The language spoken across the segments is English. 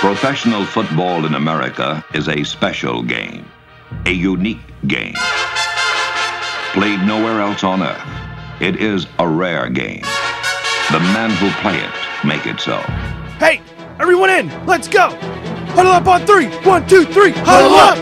Professional football in America is a special game, a unique game. Played nowhere else on earth, it is a rare game. The men who play it make it so. Hey, everyone in! Let's go! Huddle up on three! One, two, three! Huddle up!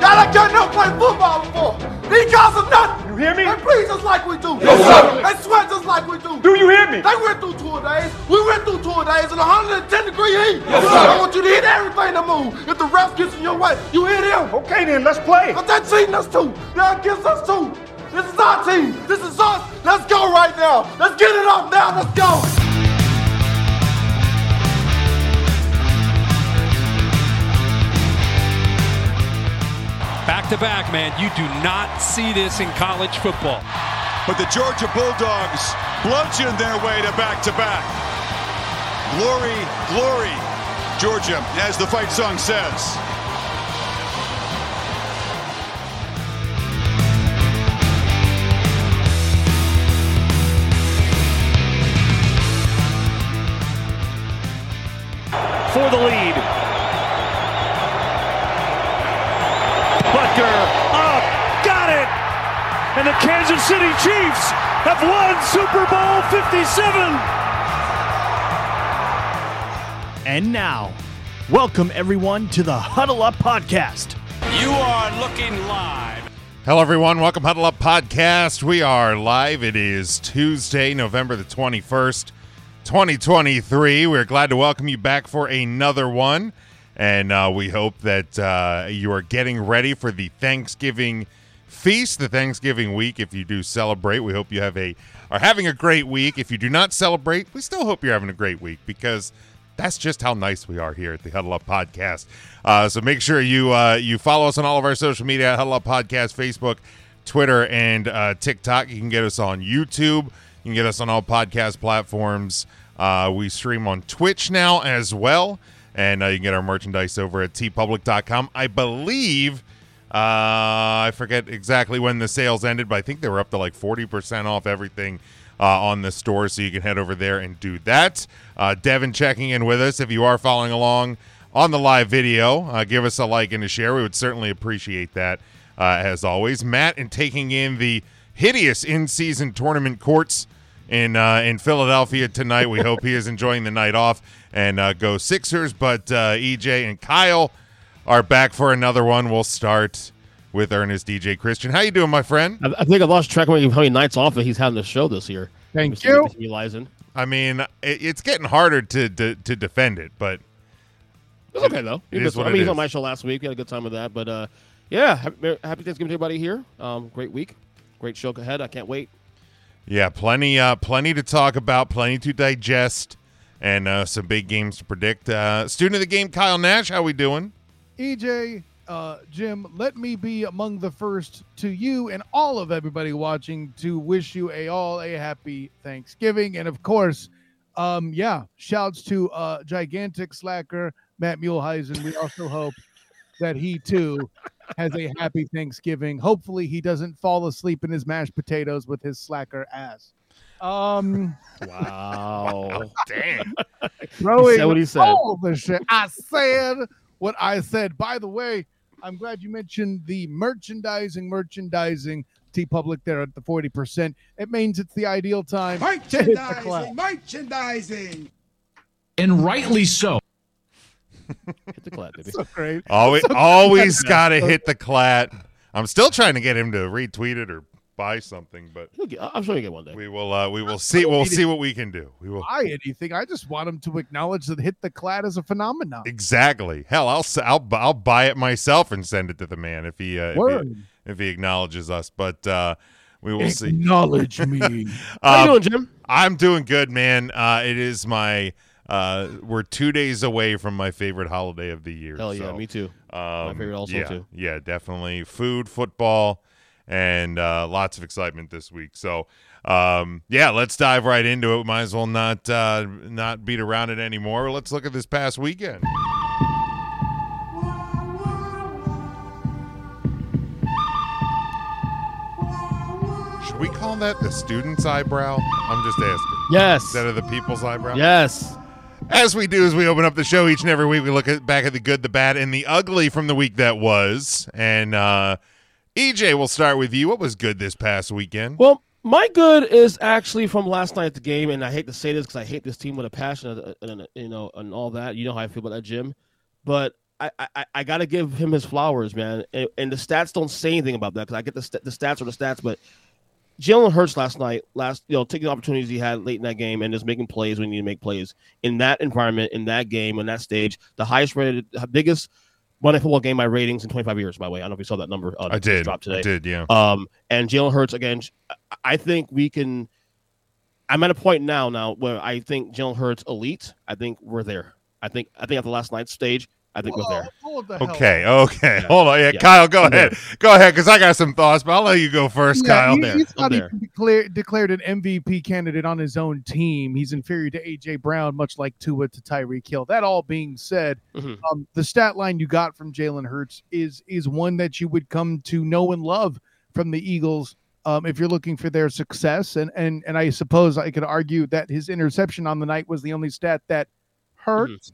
Y'all like y'all never played football before. These guys are nothing. You hear me? They breathe just like we do. Yes, sir. They sweat just like we do. Do you hear me? They went through tour days. We went through tour days in 110 degree heat. Yes, sir. I want you to hit everything to move. If the ref gets in your way, you hit him. Okay then, let's play. But they're cheating us too. They're against us too. This is our team. This is us. Let's go right now. Let's get it up now. Let's go. Back to back, man. You do not see this in college football. But the Georgia Bulldogs bludgeon their way to back to back. Glory, glory, Georgia, as the fight song says. for the lead. And the Kansas City Chiefs have won Super Bowl 57. And now, welcome everyone to the Huddle Up Podcast. You are looking live. Hello, everyone. Welcome, Huddle Up Podcast. We are live. It is Tuesday, November the 21st, 2023. We're glad to welcome you back for another one. And uh, we hope that uh, you are getting ready for the Thanksgiving feast, the Thanksgiving week. If you do celebrate, we hope you have a are having a great week. If you do not celebrate, we still hope you're having a great week because that's just how nice we are here at the Huddle Up Podcast. Uh, so make sure you uh, you follow us on all of our social media Huddle Up Podcast, Facebook, Twitter, and uh, TikTok. You can get us on YouTube. You can get us on all podcast platforms. Uh, we stream on Twitch now as well. And uh, you can get our merchandise over at teepublic.com. I believe, uh, I forget exactly when the sales ended, but I think they were up to like 40% off everything uh, on the store. So you can head over there and do that. Uh, Devin checking in with us. If you are following along on the live video, uh, give us a like and a share. We would certainly appreciate that uh, as always. Matt and taking in the hideous in season tournament courts in uh, in Philadelphia tonight. We hope he is enjoying the night off and uh, go Sixers. But uh, EJ and Kyle are back for another one. We'll start with Ernest EJ Christian. How you doing, my friend? I, I think I lost track of how many nights off that he's had having the show this year. Thank you. Mr. Realizing. I mean, it, it's getting harder to, to to defend it, but It's okay though. It He is what I mean, he's on my show last week. We had a good time with that. But uh, yeah, happy, happy Thanksgiving to everybody here. Um, great week, great show ahead. I can't wait. yeah, plenty uh plenty to talk about, plenty to digest, and uh, some big games to predict. Uh, student of the game, Kyle Nash. How we doing? EJ, uh, Jim, let me be among the first to you and all of everybody watching to wish you a all a happy Thanksgiving. And of course, um, yeah, shouts to uh gigantic slacker Matt Muehlheisen. We also hope that he too has a happy Thanksgiving. Hopefully he doesn't fall asleep in his mashed potatoes with his slacker ass. Um Wow. Damn. throwing said what he said. all the shit. I said what I said. By the way, I'm glad you mentioned the merchandising, merchandising. TeePublic there at the 40%. It means it's the ideal time. to hit the. Merchandising, merchandising. and rightly so. Hit the clap, baby. So great. Always, always got to hit the clat. I'm still trying to get him to retweet it or buy something, but He'll get- I'm sure you get one day. we will. Uh, we will see. We'll see what we can do. We will Buy anything. I just want him to acknowledge that hit the clad is a phenomenon. exactly. Hell, I'll s- I'll I'll buy it myself and send it to the man if he uh, if, he, if he acknowledges us. But uh, we will see. Acknowledge me. How you Uh, doing, Jim? I'm doing good, man. Uh, it is my. Uh, we're two days away from my favorite holiday of the year. Hell yeah, so, me too. Um, favorite also, yeah, too. Yeah, definitely. Food, football, and uh, lots of excitement this week. So, um, yeah, let's dive right into it. We might as well not uh, not beat around it anymore. Let's look at this past weekend. Should we call that the student's eyebrow? I'm just asking. Yes. Instead of the people's eyebrow? Yes. As we do as we open up the show each and every week, we look at back at the good, the bad, and the ugly from the week that was. And uh EJ, we'll start with you. What was good this past weekend? Well, my good is actually from last night at the game, and I hate to say this because I hate this team with a passion, and, you know, and all that. You know how I feel about that Jim, but I I, I got to give him his flowers, man. And, and the stats don't say anything about that because I get the st- the stats are the stats, but Jalen Hurts last night, last you know, taking the opportunities he had late in that game and just making plays when you need to make plays in that environment, in that game, in that stage, the highest rated, biggest Monday football game my ratings in 25 years. By the way, I don't know if you saw that number. Uh, I did. Drop today. I did. Yeah. Um, and Jalen Hurts again. I think we can. I'm at a point now, now where I think Jalen Hurts elite. I think we're there. I think. I think at the last night's stage, I think we're there. Okay, okay. Hold on. Yeah, Kyle, go ahead. Go ahead, because I got some thoughts, but I'll let you go first, Yeah, Kyle. he- There. he's not even declared, declared an MVP candidate on his own team. He's inferior to AJ Brown, much like Tua to Tyreek Hill. That all being said, Mhm. um, the stat line you got from Jalen Hurts is is one that you would come to know and love from the Eagles. Um, if you're looking for their success, and and and I suppose I could argue that his interception on the night was the only stat that hurts.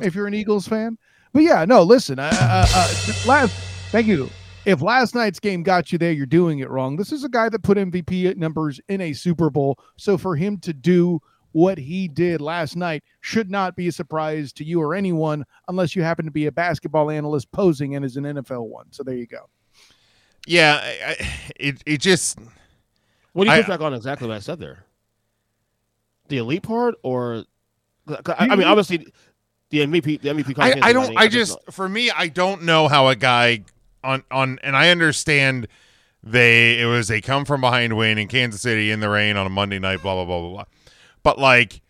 If you're an Eagles fan, but yeah, no, listen, uh, uh, uh, last, thank you. If last night's game got you there, you're doing it wrong. This is a guy that put MVP numbers in a Super Bowl. So for him to do what he did last night should not be a surprise to you or anyone unless you happen to be a basketball analyst posing and is an NFL one. So there you go. Yeah, I, I, it it just. What do you I- push back on exactly what I said there? The elite part, or I, I mean, obviously, the MVP, the MVP. I, I don't. I just for me, I don't know how a guy on on, and I understand they it was a come from behind win in Kansas City in the rain on a Monday night, blah blah blah blah blah. But like,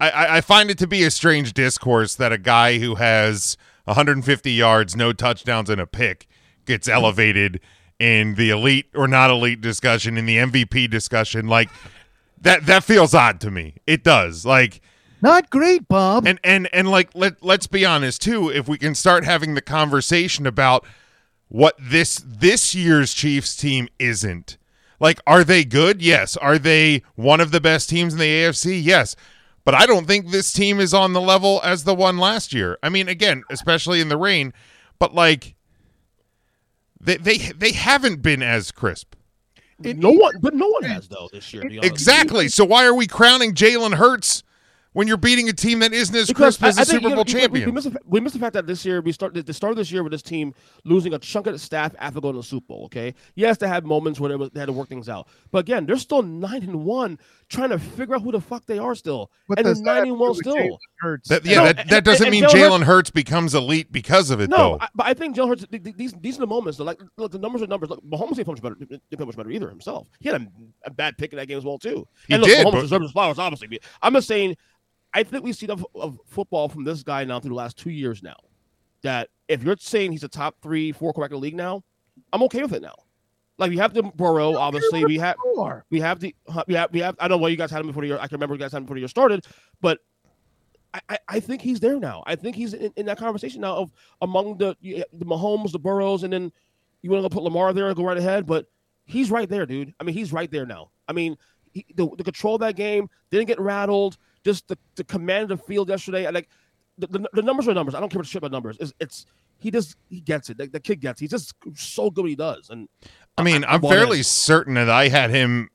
I- I, I find it to be a strange discourse that a guy who has 150 yards, no touchdowns, and a pick gets elevated in the elite or not elite discussion, in the MVP discussion. Like that that feels odd to me. It does. Like Not great, Bob. and and and like let let's be honest too. If we can start having the conversation about what this this year's Chiefs team isn't. Like, are they good? Yes. Are they one of the best teams in the AFC? Yes. But I don't think this team is on the level as the one last year. I mean, again, especially in the rain, but like they they they haven't been as crisp. no one, but no one has though this year. to be. Exactly. So why are we crowning Jalen Hurts when you're beating a team that isn't as Because crisp as I- a I think, Super you know, Bowl we- we- champion? We, missed the, we missed the fact that this year we started the start of this year with this team losing a chunk of the staff after going to the Super Bowl. Okay, yes, they had moments where they, was, they had to work things out, but again, they're still nine and one, trying to figure out who the fuck they are still, But and the they're nine and one still. Hurts. That, yeah, No, that, that doesn't and mean Jalen Jalen Hurts becomes elite because of it, No, though. I, but I think Jalen Hurts. th- th- These these are the moments. Like look, the numbers are numbers. Look, Mahomes didn't play much better. Didn't much better either himself. He had a, a bad pick in that game as well too. He and look, did, Mahomes but- deserves his flowers, obviously. I'm just saying. I think we see enough of football from this guy now through the last two years now. That if you're saying he's a top three, four quarterback in the league now, I'm okay with it now. Like we have the Burrow, obviously. We have we have the we have we have. I don't know why you guys had him before the year. I can remember you guys had him before the year started, but I, I, I think he's there now. I think he's in, in that conversation now of among the the Mahomes, the Burrows, and then you want to go put Lamar there and go right ahead, but he's right there, dude. I mean, he's right there now. I mean, he, the, the control of that game didn't get rattled. Just the, the command of the field yesterday. Like the, the, the numbers are numbers. I don't care what shit about numbers. It's, it's he just he gets it. The, the kid gets. It. He's just so good. What he does, and I mean, I- in. fairly certain that I had him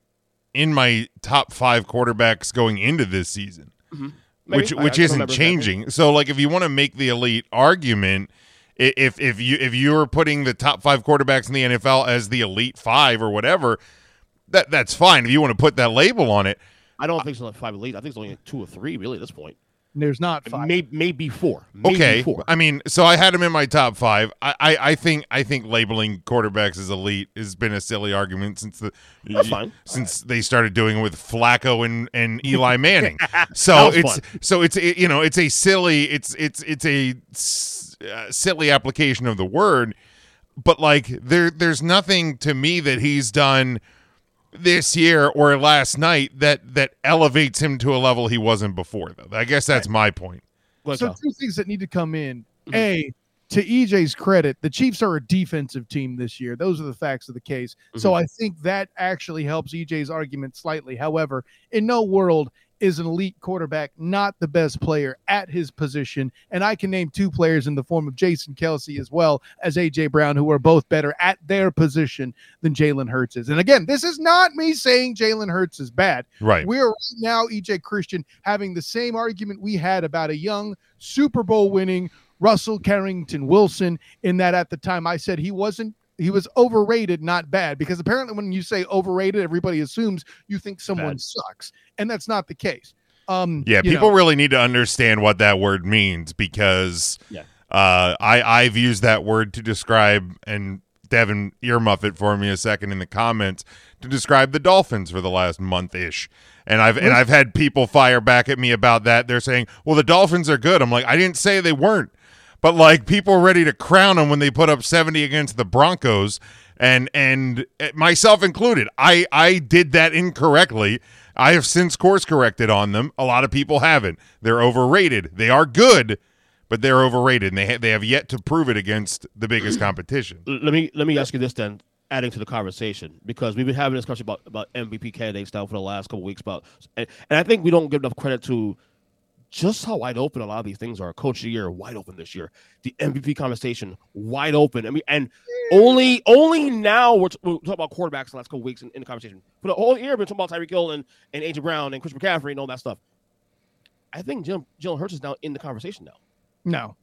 in my top five quarterbacks going into this season, Mm-hmm. Which I- I which don't isn't changing. So, like, if you want to make the elite argument, if if you if you're putting the top five quarterbacks in the NFL as the elite five or whatever, that that's fine. If you want to put that label on it, I don't think it's like five elite. I think it's only two or three really at this point. There's not five. Maybe maybe four. Maybe okay. four. I mean, so I had him in my top five. I, I, I think I think labeling quarterbacks as elite has been a silly argument since the That's fine. since they started doing it with Flacco and, and Eli Manning. So it's fun. so it's it, you know it's a silly it's it's it's a s- uh, silly application of the word, but like there there's nothing to me that he's done this year or last night that that elevates him to a level he wasn't before though. I guess that's my point. Go ahead, so Kyle. two things that need to come in. Mm-hmm. A, to EJ's credit, the Chiefs are a defensive team this year. Those are the facts of the case. So I think that actually helps EJ's argument slightly. However, in no world is an elite quarterback not the best player at his position. And I can name two players in the form of Jason Kelce as well as AJ Brown, who are both better at their position than Jalen Hurts is. And again, this is not me saying Jalen Hurts is bad. Right. We're right now, EJ Christian, having the same argument we had about a young Super Bowl winning Russell Carrington Wilson, in that at the time I said he wasn't he was overrated, not bad, because apparently when you say overrated, everybody assumes you think someone Bad. sucks, and that's not the case. Um, Yeah, people know, really need to understand what that word means because Yeah. uh, I I've used that word to describe and Devin earmuff it for me a second in the comments to describe the Dolphins for the last month ish. And I've and I've had people fire back at me about that. They're saying, "Well, the Dolphins are good." I'm like, "I didn't say they weren't." But like people are ready to crown them when they put up 70 against the Broncos and and uh, myself included. I I did that incorrectly. I have since course corrected on them. A lot of people haven't. They're overrated. They are good, but they're overrated and they ha- they have yet to prove it against the biggest competition. Let me let me ask you this then, adding to the conversation because we've been having this discussion about about MVP candidates now for the last couple weeks about, and, and I think we don't give enough credit to just how wide open a lot of these things are. Coach of the year wide open this year, the MVP conversation wide open. I mean, and only only now we're, t- we're talking about quarterbacks the last couple weeks in, in the conversation. For the whole year, we've been talking about Tyreek Hill and and AJ Brown and Chris McCaffrey and all that stuff. I think Jim Jalen Hurts is now in the conversation now. no.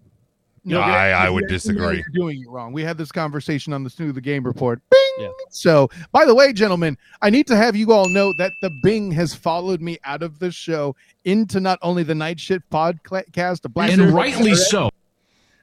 No, you're- I- I would disagree. You're doing it wrong. We had this conversation on the Snoo the Game report. Bing. Yeah. So, by the way, gentlemen, I need to have you all know that the Bing has followed me out of the show into not only the Night Shift podcast, the Black And Shirt rightly so.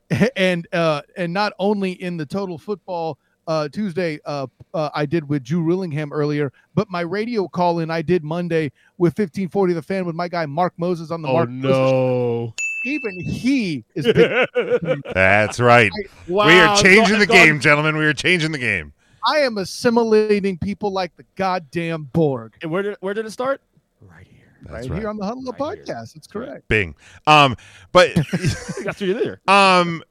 and uh and not only in the total football uh tuesday uh, uh i did with drew rillingham earlier but my radio call in i did monday with 1540 the fan with my guy mark moses on the Oh mark Moses no! even he is big. That's right. wow, we are changing go- the go- game, gentlemen. We are changing the game. I am assimilating people like the goddamn borg And where did where did it start? Right here. That's right, right. here on the huddle up Right here. podcast that's correct Bing. Um, but That's what you there. Um,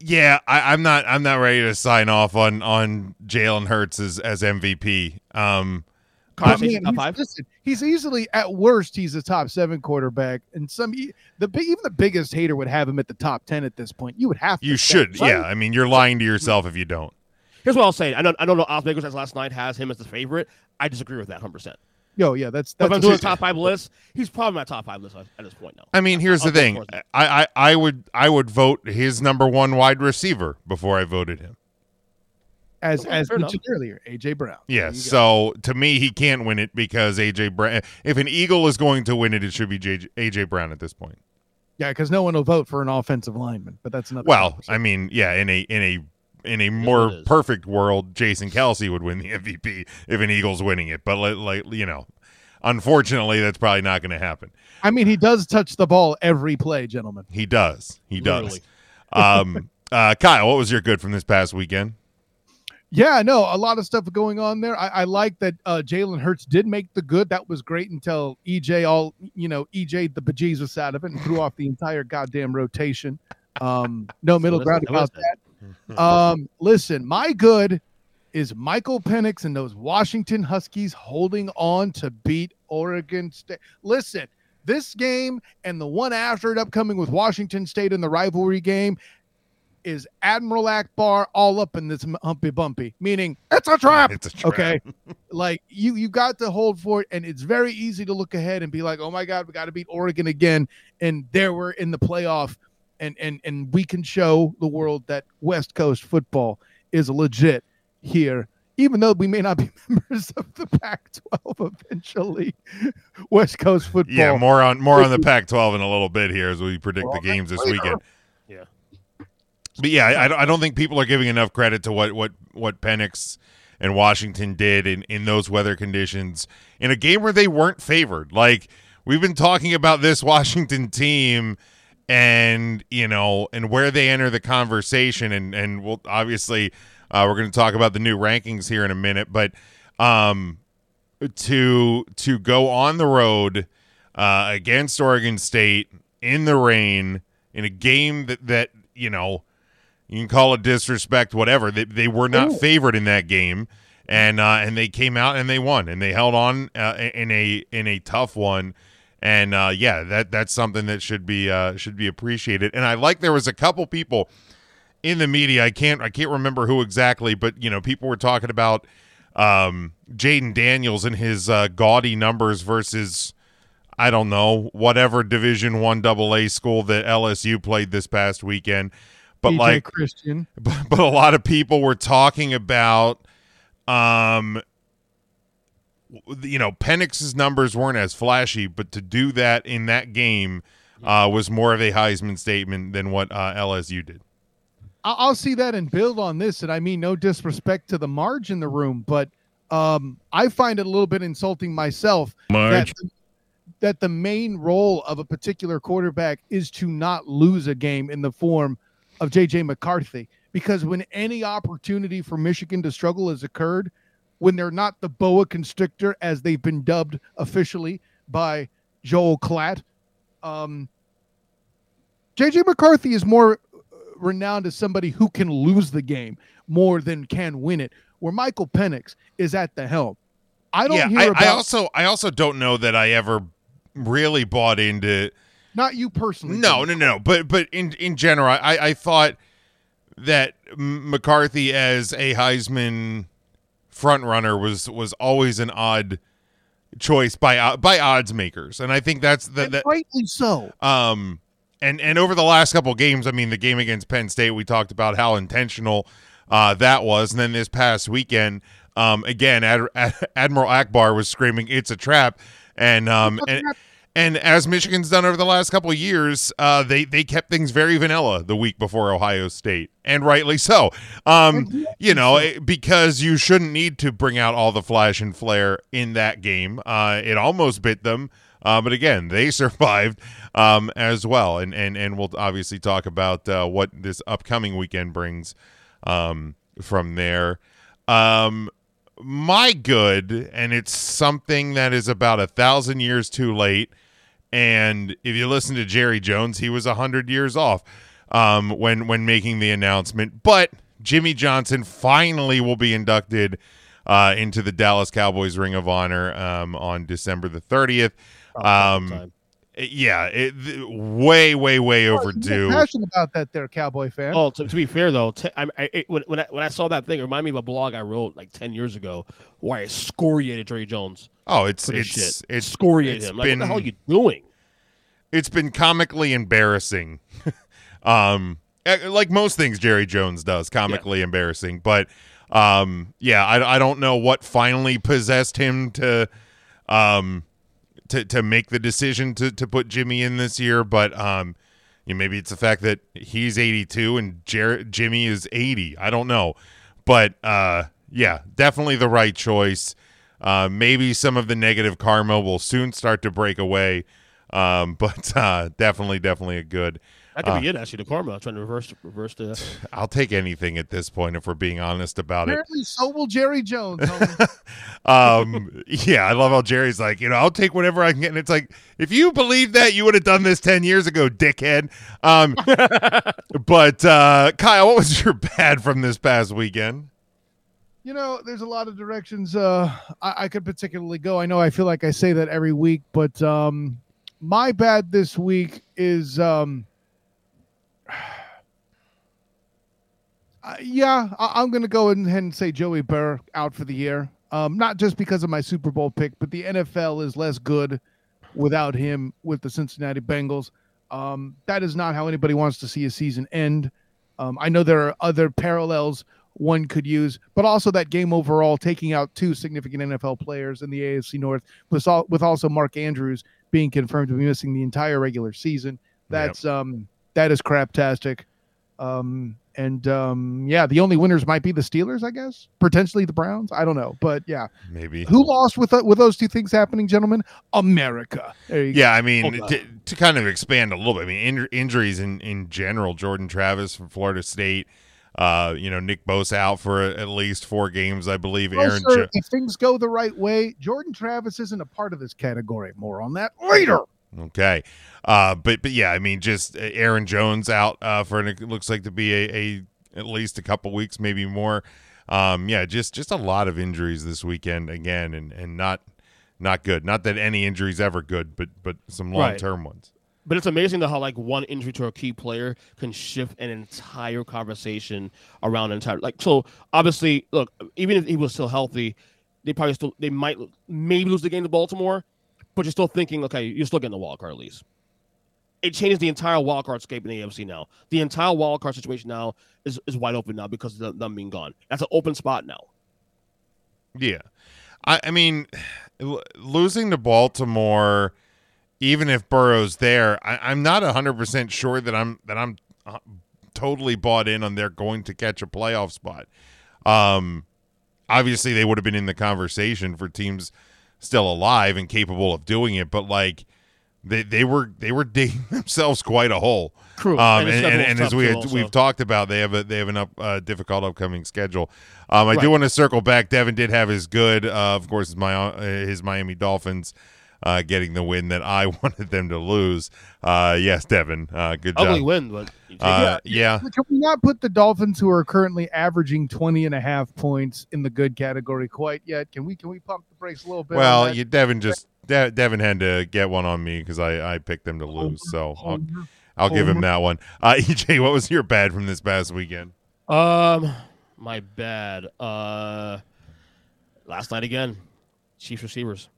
yeah, I, I'm not. I'm not ready to sign off on on Jalen Hurts as as MVP. Um, But Conversation man, top he's, five. listen, he's easily at worst he's a top seven quarterback and some the big even the biggest hater would have him at the top 10 at this point you would have to you should. right? Yeah, I mean, you're lying to yourself if you don't. Here's what I'll say. I don't I don't know. Os Vegas as last night has him as the favorite. I disagree with that 100. percent Yo, yeah, that's But that's if I'm doing a top five list, he's probably my top five list at at this point now. I mean, here's the I'll go thing. I, I I would I would vote his number one wide receiver before I voted him. as Okay, as fair enough. mentioned earlier, AJ Brown. There Yeah. So to me, he can't win it because AJ Brown. If an Eagle is going to win it, it should be JJ, AJ Brown at this point. yeah, because no one will vote for an offensive lineman, but that's another. Well. I mean, yeah, in a in a in a more it is. perfect world, Jason Kelce would win the MVP if an Eagle's winning it. But like, like you know, unfortunately, that's probably not going to happen. I mean, he does touch the ball every play, gentlemen. He does. He does. Um, uh, Kyle, what was your good from this past weekend? Yeah, no, a lot of stuff going on there. I, I like that uh, Jalen Hurts did make the good. That was great until EJ all you know EJ the bejesus out of it and threw off the entire goddamn rotation. Um, no middle What is ground that? About that. Um, listen, my good is Michael Penix and those Washington Huskies holding on to beat Oregon State. Listen, this game and the one after it upcoming with Washington State in the rivalry game is Admiral Ackbar all up in this humpy bumpy, meaning it's a trap. It's a trap. Okay. like you you got to hold for it, and it's very easy to look ahead and be like, oh my God, we got to beat Oregon again. And there we're in the playoff, and and and we can show the world that West Coast football is legit here. Even though we may not be members of the Pac-12 eventually, West Coast football. Yeah, more on more on the Pac-12 in a little bit here as we predict the games this later. weekend. Yeah. But yeah, I, I don't- I don't think people are giving enough credit to what what what Penix and Washington did in in those weather conditions in a game where they weren't favored. Like we've been talking about this Washington team and you know and where they enter the conversation and and we'll obviously uh, we're going to talk about the new rankings here in a minute, but um to to go on the road uh, against Oregon State in the rain in a game that that you know You can call it disrespect, whatever. They they were not Ooh. favored in that game, and uh, and they came out and they won and they held on uh, in a in a tough one. And uh, yeah, that that's something that should be uh, should be appreciated. And I like there was a couple people in the media. I can't I can't remember who exactly, but you know, people were talking about um, Jayden Daniels and his uh, gaudy numbers versus I don't know whatever Division One Double A school that LSU played this past weekend. But EJ like, Christian. but, but a lot of people were talking about um you know Penix's numbers weren't as flashy but to do that in that game uh was more of a Heisman statement than what uh LSU did. I- I'll see that and build on this. And I mean, no disrespect to the Marge in the room, but um, I find it a little bit insulting myself that, that the main role of a particular quarterback is to not lose a game in the form of JJ McCarthy. Because when any opportunity for Michigan to struggle has occurred, when they're not the boa constrictor, as they've been dubbed officially by Joel Klatt, um, JJ McCarthy is more renowned as somebody who can lose the game more than can win it. Where Michael Penix is at the helm. I don't yeah, hear I, about I also I also don't know that I ever really bought into not you personally. No, no, no. But but in in general, I I thought that McCarthy as a Heisman front runner was was always an odd choice by uh, by odds makers, and I think that's the, that rightly so. um and and over the last couple games, I mean, the game against Penn State, we talked about how intentional uh, that was, and then this past weekend, um, again, Ad- Ad- Admiral Ackbar was screaming, "It's a trap," and um and. And as Michigan's done over the last couple of years, uh, they they kept things very vanilla the week before Ohio State, and rightly so. Um, you know, because you shouldn't need to bring out all the flash and flare in that game. Uh, it almost bit them, uh, but again, they survived um, as well. And and and we'll obviously talk about uh, what this upcoming weekend brings um, from there. Um, my good, and it's something that is about a thousand years too late. And if you listen to Jerry Jones, he was a hundred years off um, when when making the announcement. But Jimmy Johnson finally will be inducted uh, into the Dallas Cowboys Ring of Honor um, on December the thirtieth. Um, yeah, it, th- way, way, way overdue. Passionate about that, there, cowboy fan. Oh, to, to be fair though, t- I, I, it, when when I, when I saw that thing, it reminded me of a blog I wrote like ten years ago where I excoriated Jerry Jones. Oh, it's it's shit. it's excoriated it's him. Like, what the hell are you doing? it's been comically embarrassing. um, eh, like most things Jerry Jones does, comically embarrassing. But um, yeah, I, I don't know what finally possessed him to um to to make the decision to to put Jimmy in this year. But um, you know, maybe it's the fact that he's 82 and Jer- Jimmy is 80. I don't know, but uh, yeah, definitely the right choice. Uh, maybe some of the negative karma will soon start to break away. Um, but uh, definitely, definitely a good. That could uh, be it. Actually, the karma I'm trying to reverse reverse the. I'll take anything at this point if we're being honest about it. So will Jerry Jones. Um, yeah, I love how Jerry's like, you know, I'll take whatever I can get. And it's like, if you believe that, you would have done this 10 years ago, dickhead. Um, but uh, Kyle, what was your bad from this past weekend? You know, there's a lot of directions uh, I, I could particularly go. I know I feel like I say that every week, but um, my bad this week is, um, uh, yeah, I, I'm going to go ahead and say Joey Burr out for the year. Um, not just because of my Super Bowl pick, but the NFL is less good without him with the Cincinnati Bengals. Um, that is not how anybody wants to see a season end. Um, I know there are other parallels one could use, but also that game overall, taking out two significant NFL players in the AFC North, with, al- with also Mark Andrews being confirmed to be missing the entire regular season. That's um that is craptastic. Um and um yeah, the only winners might be the Steelers, I guess, potentially the Browns. I don't know, but yeah, Maybe. who lost with with those two things happening, gentlemen? America. Yeah, I mean, to, to kind of expand a little bit, I mean, in, injuries in, in general, Jordan Travis from Florida State, uh, you know, Nick Bosa out for at least four games, I believe. Well, Aaron sir, Jo- if things go the right way, Jordan Travis isn't a part of this category. More on that later. Okay. Uh, but but yeah, I mean, just uh, Aaron Jones out uh, for an, it looks like to be a, a at least a couple weeks, maybe more. Um, yeah, just just a lot of injuries this weekend again, and and not not good. Not that any injury is ever good, but but some long Right. term ones. But it's amazing though how like one injury to a key player can shift an entire conversation around an entire like so obviously look even if he was still healthy, they probably still they might maybe lose the game to Baltimore, but you're still thinking okay you're still getting the wild card at least. It changes the entire wild card scape in the AFC now. The entire wild card situation now is, is wide open now because of them being gone. That's an open spot now. Yeah. I, I mean, losing to Baltimore, even if Burrow's there, I, I'm not 100% sure that I'm that I'm uh, totally bought in on they're going to catch a playoff spot. Um, obviously, they would have been in the conversation for teams still alive and capable of doing it, but like they, they were they were digging themselves quite a hole. True. Um, And and, and, and as we had, we've talked about, they have a they have an up uh, difficult upcoming schedule. Um, I do want to circle back. Devin did have his good, uh, of course, his, my, uh, his Miami Dolphins uh, getting the win that I wanted them to lose. Uh, yes, Devin, uh, good Ugly job. win, but Uh, it. yeah, Can we not put the Dolphins, who are currently averaging 20 and a half points in the good category quite yet? Can we can we pump the brakes a little bit? well, you Devin just De- Devin had to get one on me because I, I picked them to lose, so I'll, I'll give him that one. Uh, EJ, what was your bad from this past weekend? Um, my bad. Uh, last night again, Chiefs receivers.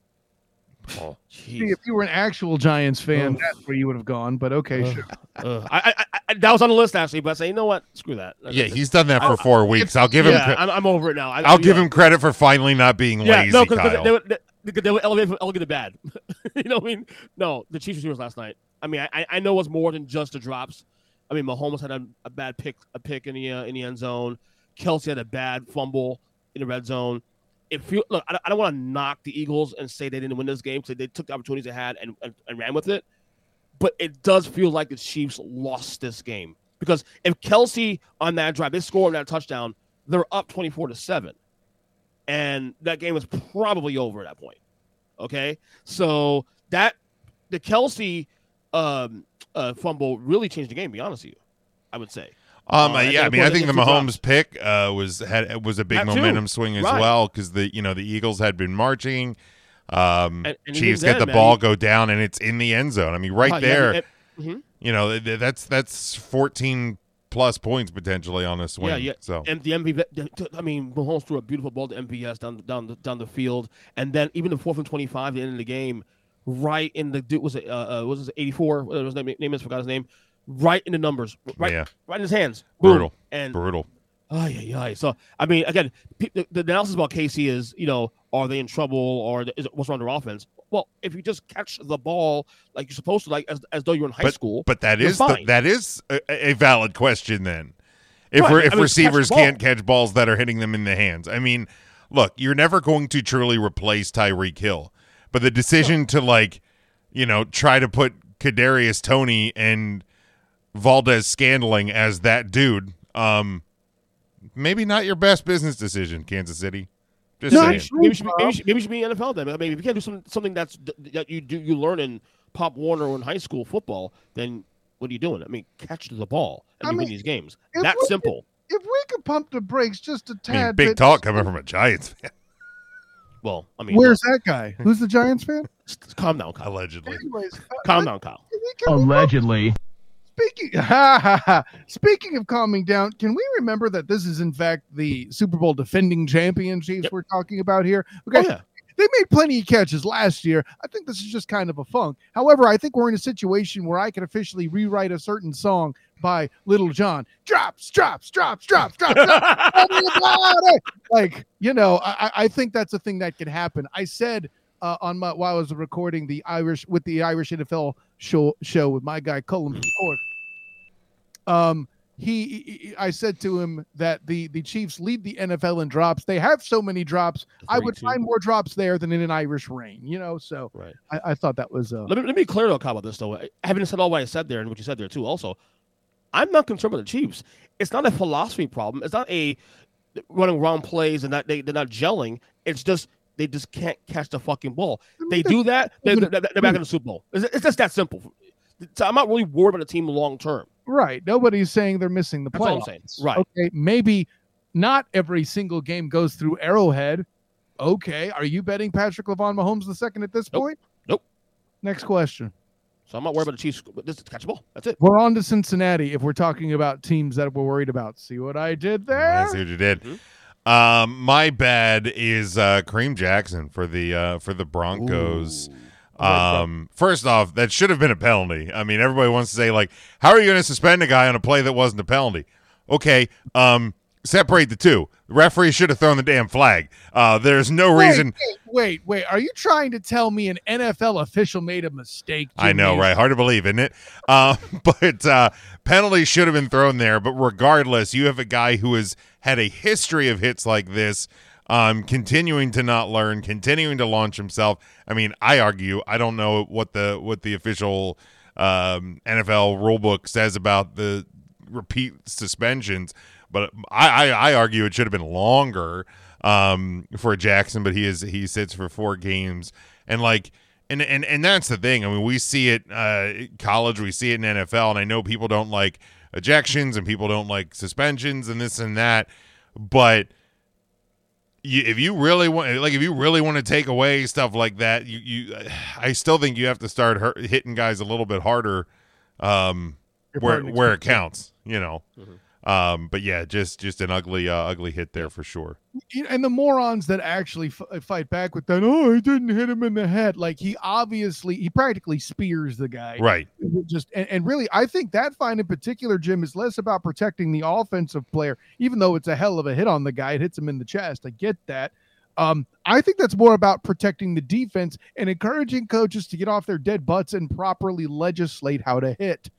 Oh, See, if you were an actual Giants fan, Ugh. that's where you would have gone. But okay, Ugh. sure. Uh, I, I, I, that was on the list actually, but I say, you know what? Screw that. Yeah, he's done that for four weeks. I'll give him. yeah, cre- I'm, I'm over it now. I, I'll give yeah. him credit for finally not being Yeah, lazy, no, because they, they, they, they were elevated from elegant to bad. you know what I mean? No, the Chiefs receivers last night. I mean, I, I know it was more than just the drops. I mean, Mahomes had a, a bad pick, a pick in the uh, in the end zone. Kelce had a bad fumble in the red zone. It feel look, I, don't- I don't want to knock the Eagles and say they didn't win this game because they took the opportunities they had and, and, and ran with it. But it does feel like the Chiefs lost this game because if Kelce on that drive they score that touchdown, they're up twenty four to seven and that game was probably over at that point. Okay, so that the Kelce um, uh, fumble really changed the game. To be honest with you, I would say. Um, Uh, yeah, I mean, I think the Mahomes pick uh, was had was a big momentum swing as Right. well because the you know the Eagles had been marching. Um, And- and Chiefs get the man, ball, go down, and it's in the end zone. I mean, right yeah, there, it- mhm. you know, th- th- that's that's fourteen plus points potentially on a swing. Yeah, yeah. So And the MVP, I mean, Mahomes threw a beautiful ball to MVS down down the, down the field, and then even the fourth and twenty five, the end of the game, right in the dude was it uh, uh was it eighty four? What was his name? Name is forgot his name. Right in the numbers, right, Yeah. right in his hands. Boom. brutal, And brutal. Oh yeah, yeah. So I mean, again, the, the analysis about Casey is, you know, are they in trouble or is what's wrong with their offense? Well, if you just catch the ball like you're supposed to, like as, as though you're in high but school, but that is the, that is a, a valid question then. If Right, we're, I if mean, receivers ball. can't catch balls that are hitting them in the hands, I mean, look, you're never going to truly replace Tyreek Hill, but the decision to like, you know, try to put Kadarius Tony and Valdes-Scantling as that dude, um, maybe not your best business decision, Kansas City. Just No, saying. maybe, maybe, should be, maybe, should, maybe should be NFL then. I mean, if you can't do something something that's that you do you learn in Pop Warner or in high school football, then what are you doing? I mean, catch the ball and I you win these games. if That we- simple. If we could pump the brakes just a I mean, tad big bit, talk coming from a Giants fan, Well, I mean, Where's that guy? Who's the Giants fan? calm down, Kyle. allegedly. Anyways, uh, Calm let- down, Kyle. can we- can we pump- Allegedly. Speaking, speaking of calming down, can we remember that this is in fact the Super Bowl defending champion Chiefs Yep. we're talking about here? Okay, Oh yeah. they made plenty of catches last year. I think this is just kind of a funk. However, I think we're in a situation where I can officially rewrite a certain song by Lil Jon. Drops, drops, drops, drops, drops. drops. Like you know, I, I- I think that's a thing that could happen. I said uh, on my while I was recording the Irish with the Irish NFL show show with my guy Cullen. Um, he, he- I said to him that the the Chiefs lead the NFL in drops. They have so many drops. I would find more drops there than in an Irish rain. You know, so Right. I, I thought that was uh, Let me let me clear Kyle, about this though. Having said all what I said there and what you said there too, also, I'm not concerned with the Chiefs. It's not a philosophy problem. It's not a running wrong plays and not they they're not gelling. It's just they just can't catch the fucking ball. They do that, they're, they're, they're back in the Super Bowl. It's, it's just that simple. So I'm not really worried about the team long term. Right. Nobody's saying they're missing the That's all I'm playoffs. saying. Right. Okay. Maybe not every single game goes through Arrowhead. Okay. Are you betting Patrick Lavon Mahomes the second at this Nope. point? Nope. Next question. So I'm not worried about the Chiefs. But this is catch the ball. That's it. We're on to Cincinnati if we're talking about teams that we're worried about. See what I did there? I see what you did. Mm-hmm. Um, my bad is uh, Kareem Jackson for the uh, for the Broncos. Um, first off, that should have been a penalty. I mean, everybody wants to say like, how are you going to suspend a guy on a play that wasn't a penalty? Okay, um, separate the two. The referee should have thrown the damn flag. Uh, there's no reason. Wait, wait, wait. Are you trying to tell me an NFL official made a mistake? I know, right? Hard to believe, isn't it? Uh, but uh, penalties should have been thrown there. But regardless, you have a guy who has had a history of hits like this, um, continuing to not learn, continuing to launch himself. I mean, I argue. I don't know what the what the official um, NFL rulebook says about the repeat suspensions, but I, I, I argue it should have been longer um, for Jackson. But he is he sits for four games, and like and and and that's the thing. I mean, we see it uh, college, we see it in NFL, and I know people don't like ejections and people don't like suspensions and this and that, but you, if you really want, like, if you really want to take away stuff like that, you you, I still think you have to start hurt, hitting guys a little bit harder, um, where where it counts, you know. Um, but yeah, just just an ugly uh, ugly hit there for sure. And the morons that actually f- fight back with that, oh, I didn't hit him in the head. Like he obviously, he practically spears the guy. Right. Just and, and really, I think that fine in particular, Jim, is less about protecting the offensive player, even though it's a hell of a hit on the guy. It hits him in the chest. I get that. Um, I think that's more about protecting the defense and encouraging coaches to get off their dead butts and properly legislate how to hit.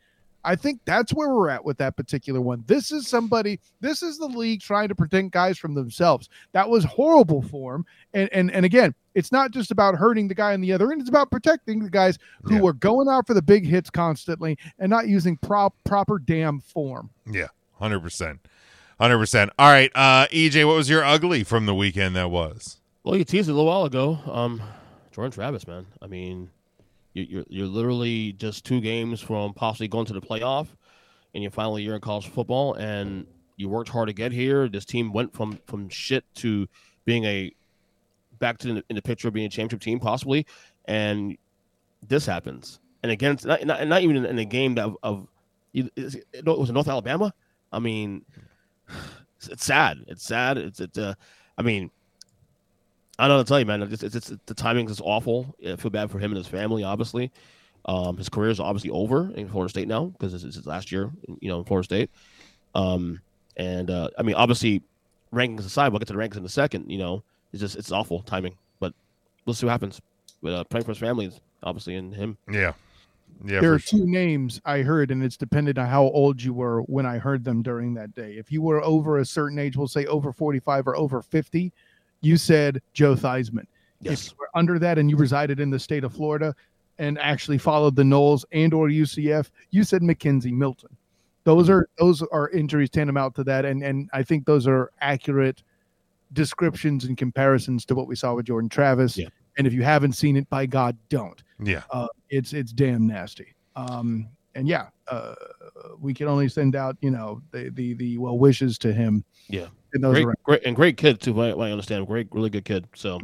I think that's where we're at with that particular one. This is somebody, this is the league trying to protect guys from themselves. That was horrible form. And and and again, it's not just about hurting the guy on the other end, it's about protecting the guys who Yeah. are going out for the big hits constantly and not using prop proper damn form. Yeah, hundred percent, hundred percent. All right, uh, EJ, what was your ugly from the weekend? That was. Well, you teased it a little while ago. Um, Jordan Travis, man. I mean, you, you're you're literally just two games from possibly going to the playoff in your final year in college football, and you worked hard to get here. This team went from from shit to being a back to the, in the picture of being a championship team possibly, and this happens. And again, it's not not, not even in, a game that of, of it was North Alabama. I mean, it's, it's sad. It's sad. It's it's uh, I mean. I don't know what to tell you, man. It's, it's, it's, the timing is awful. I feel bad for him and his family. Obviously, um, his career is obviously over in Florida State now because it's, it's his last year, you know, in Florida State. Um, and uh, I mean, obviously, rankings aside, we'll get to the rankings in a second. You know, it's just it's awful timing, but we'll see what happens. But uh, praying for his family, is obviously, and him. Yeah, yeah. there are sure. two names I heard, and it's dependent on how old you were when I heard them during that day. If you were over a certain age, we'll say over 45 or over 50, you said Joe Theismann. If Yes. you were under that and you resided in the state of Florida and actually followed the Noles and or UCF, you said McKenzie Milton. Those are those are injuries tantamount to that, and and I think those are accurate descriptions and comparisons to what we saw with Jordan Travis. Yeah. And if you haven't seen it, by God, don't Yeah, uh, it's it's damn nasty. Um, and yeah, uh, we can only send out you know the the the well wishes to him. Yeah. And those Great, around. great, and great kid too. What I, I understand, great, really good kid. So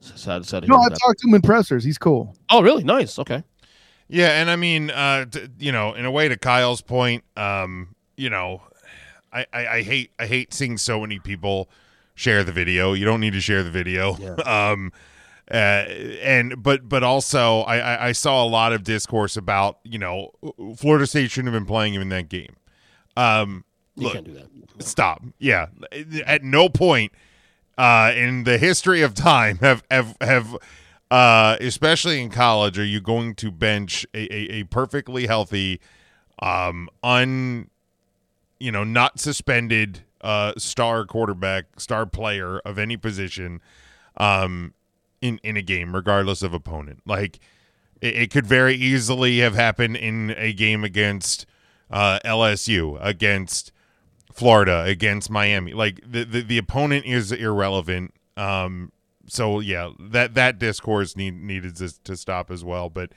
sad, sad. To No, hear I talked to him in pressers. He's cool. Oh, really? Nice. Okay. yeah, and I mean, uh, t- you know, in a way, to Kyle's point, um, you know, I, I, I hate I hate seeing so many people share the video. You don't need to share the video. um, uh, and but but also I, I I saw a lot of discourse about you know Florida State shouldn't have been playing him in that game. Um, You look, can't do that. stop. Yeah, at no point uh, in the history of time have have have uh, especially in college are you going to bench a, a, a perfectly healthy, um, un, you know, not suspended uh, star quarterback, star player of any position, um, in in a game, regardless of opponent. Like it, it could very easily have happened in a game against uh, LSU, against Florida, against Miami. Like the, the, the opponent is irrelevant. Um, so yeah, that that discourse need, needed to, to stop as well. But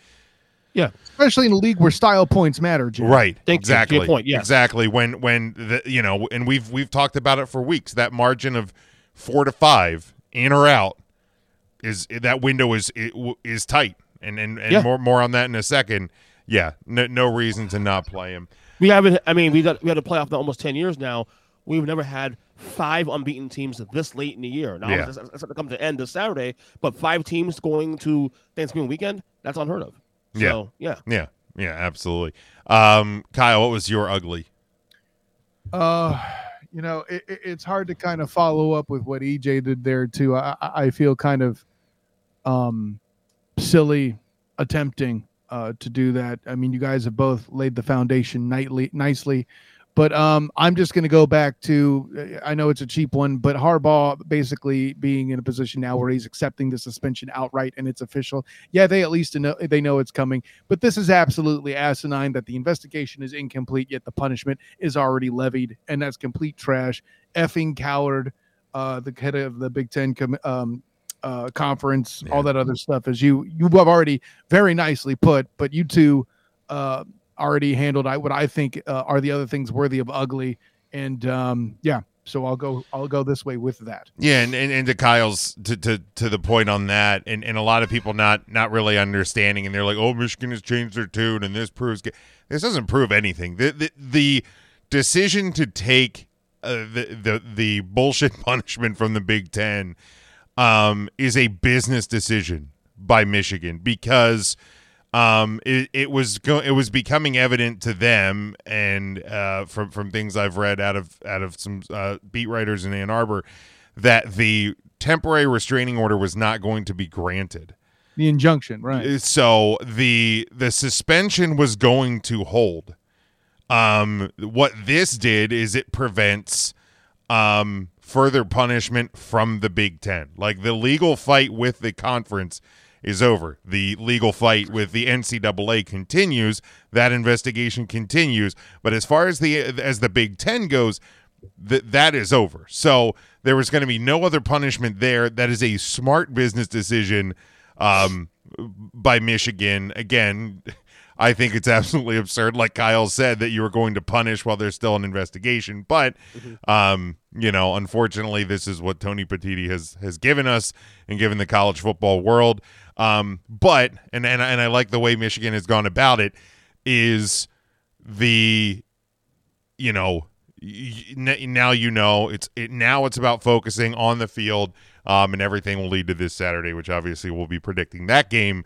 Yeah. especially in a league where style points matter. Jim. Right. Thank exactly. your point, yes. Exactly. When when the you know, and we've we've talked about it for weeks. That margin of four to five, in or out, is that window is is tight, and and, and Yeah. more more on that in a second. Yeah. No, no reason to not play him. We haven't. I mean, we got we had a playoff now almost ten years now. We've never had five unbeaten teams this late in the year. Now Yeah. it's, it's going to come to end this Saturday, but five teams going to Thanksgiving weekend. That's unheard of. So, yeah. Yeah. Yeah. Absolutely. Um, Kyle, what was your ugly? Uh, you know, it, it- it's hard to kind of follow up with what EJ did there too. I, I I feel kind of um silly attempting uh to do that. I mean, you guys have both laid the foundation nightly nicely. But um, I'm just going to go back to. I know it's a cheap one, but Harbaugh basically being in a position now where he's accepting the suspension outright and it's official. Yeah, they at least know they know it's coming. But this is absolutely asinine that the investigation is incomplete, yet the punishment is already levied, and that's complete trash. Effing coward, uh, the head of the Big Ten com- um, uh, conference, all that other stuff, as you you have already very nicely put. But you two uh, already handled I, what I think uh, are the other things worthy of ugly, and um, yeah. So I'll go. I'll go this way with that. Yeah, and, and, and to Kyle's to, to to the point on that, and, and a lot of people not not really understanding, and they're like, "Oh, Michigan has changed their tune, and this proves." This doesn't prove anything. The the, the decision to take uh, the the the bullshit punishment from the Big Ten um, is a business decision by Michigan because um, it, it was go- it was becoming evident to them, and uh, from from things I've read out of out of some uh, beat writers in Ann Arbor, that the temporary restraining order was not going to be granted. The injunction, right? So the the suspension was going to hold. Um, what this did is it prevents um further punishment from the Big Ten. Like the legal fight with the conference is over. The legal fight with the NCAA continues. That investigation continues. But as far as the as the Big Ten goes, that that is over. So there was going to be no other punishment there. That is a smart business decision um, by Michigan. Again, I think it's absolutely absurd, like Kyle said, that you were going to punish while there's still an investigation. But um, you know, unfortunately, this is what Tony Petitti has has given us and given the college football world. Um, but and and and I like the way Michigan has gone about it. Is the you know now you know it's it now it's about focusing on the field um, and everything will lead to this Saturday which obviously we'll be predicting that game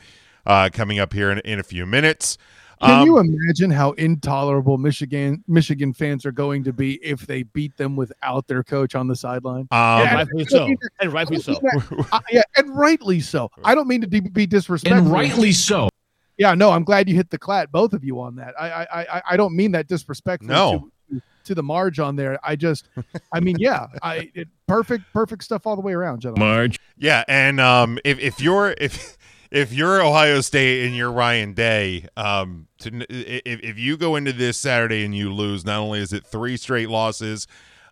uh, coming up here in, in a few minutes Can Um, you imagine how intolerable Michigan Michigan fans are going to be if they beat them without their coach on the sideline? Um, Yeah, rightfully I so. And rightfully I so. don't mean that- uh, yeah, and rightly so. I don't mean to de- be disrespectful. And rightly so. Yeah, no, I'm glad you hit the clat, both of you on that. I I I, I don't mean that disrespectfully. No. To, to the Marge on there. I just, I mean, yeah, I it, perfect, perfect stuff all the way around, gentlemen. Marge. Yeah, and um, if if you're if if you're Ohio State and you're Ryan Day, um, to, if if you go into this Saturday and you lose, not only is it three straight losses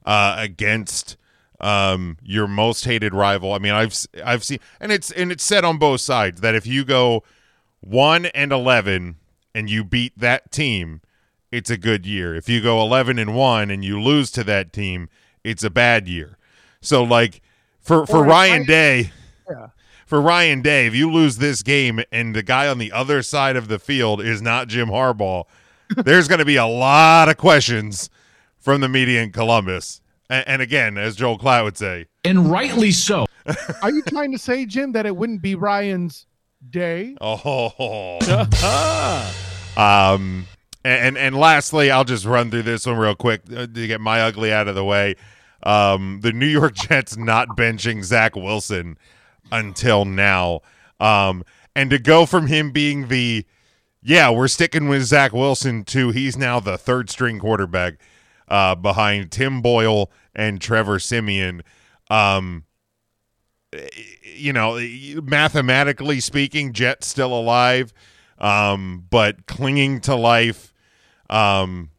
uh, against um your most hated rival. I mean, I've I've seen, and it's and it's said on both sides that if you go one and eleven and you beat that team, it's a good year. If you go eleven and one and you lose to that team, it's a bad year. So like for for Or Ryan Day, Yeah. For Ryan Day, if you lose this game and the guy on the other side of the field is not Jim Harbaugh, there's going to be a lot of questions from the media in Columbus. And, and again, as Joel Klatt would say, And rightly so. Are you trying to say, Jim, that it wouldn't be Ryan's day? oh. um, and and lastly, I'll just run through this one real quick uh, to get my ugly out of the way. Um, the New York Jets not benching Zach Wilson until now, um, and to go from him being the yeah, we're sticking with Zach Wilson to he's now the third string quarterback uh, behind Tim Boyle and Trevor Siemian. Um, you know, mathematically speaking, Jet's still alive, um, but clinging to life, um,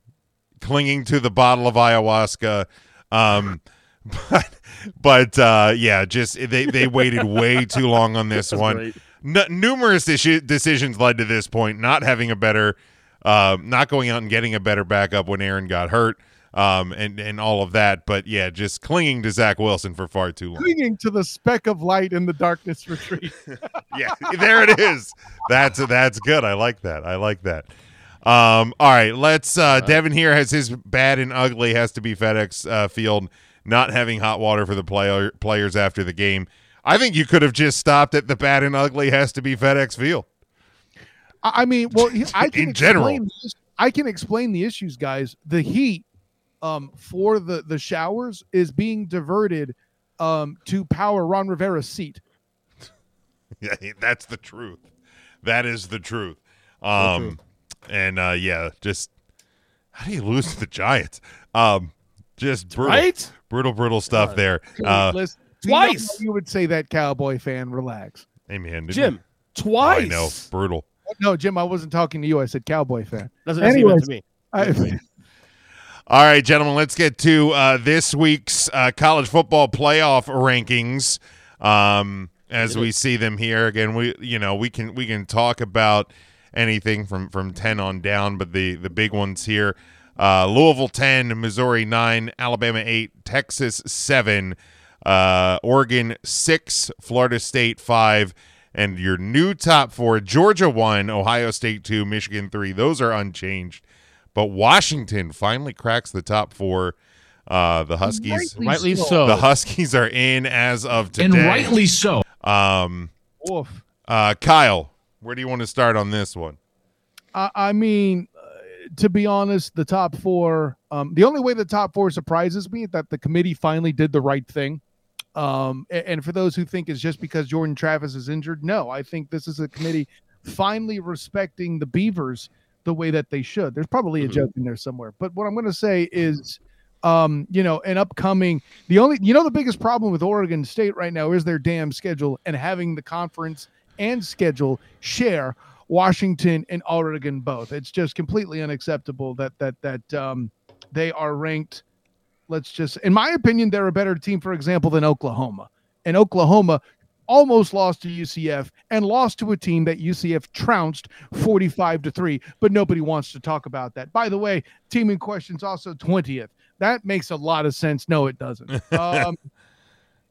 clinging to the bottle of ayahuasca. Um, but, but uh, yeah, just they, they waited way too long on this one. n- numerous issue- decisions led to this point. Not having a better, uh, not going out and getting a better backup when Aaron got hurt, um, and and all of that. But yeah, just clinging to Zach Wilson for far too long. Clinging to the speck of light in the darkness retreat. yeah, there it is. That's that's good. I like that. I like that. Um, all right, let's. Uh, Devin here has his bad and ugly has to be FedEx uh, Field not having hot water for the player players after the game. I think you could have just stopped at the bad and ugly has to be FedEx Field. I mean, well, I can In general. the I can explain the issues, guys. The heat um, for the the showers is being diverted um, to power Ron Rivera's seat. Yeah, that's the truth. That is the truth. Um, and uh, yeah, just how do you lose to the Giants? Um, just brutal, Right? brutal, brutal stuff there. Uh, Listen, we know twice. You would say that cowboy fan. Relax. hey man, didn't Jim, we- twice. I know, brutal. No, Jim, I wasn't talking to you. I said cowboy fan. That's what Anyways, Anyways, to me. I, All right, gentlemen, let's get to uh, this week's uh, college football playoff rankings. Um, as we see them here again, we you know we can we can talk about anything from from ten on down, but the the big ones here: uh, Louisville ten, Missouri nine, Alabama eight, Texas seven, uh, Oregon six, Florida State five. And your new top four: Georgia one, Ohio State two, Michigan three. Those are unchanged. But Washington finally cracks the top four. Uh, the Huskies, Rightly Rightly so. so. the Huskies are in as of today. And rightly so. Um, Oof. uh, Kyle, where do you want to start on this one? I, I mean, to be honest, the top four. Um, the only way the top four surprises me is that the committee finally did the right thing. Um, a- and, for those who think it's just because Jordan Travis is injured, no, I think this is a committee finally respecting the Beavers the way that they should. There's probably a joke in there somewhere, but what I'm going to say is, um, you know, an upcoming. The only, you know, the biggest problem with Oregon State right now is their damn schedule and having the conference and schedule share Washington and Oregon both. It's just completely unacceptable that that that um, they are ranked. Let's just, in my opinion, they're a better team, for example, than Oklahoma. And Oklahoma almost lost to UCF and lost to a team that UCF trounced 45 to 3, but nobody wants to talk about that. By the way, team in question is also 20th. That makes a lot of sense. No, it doesn't. Um,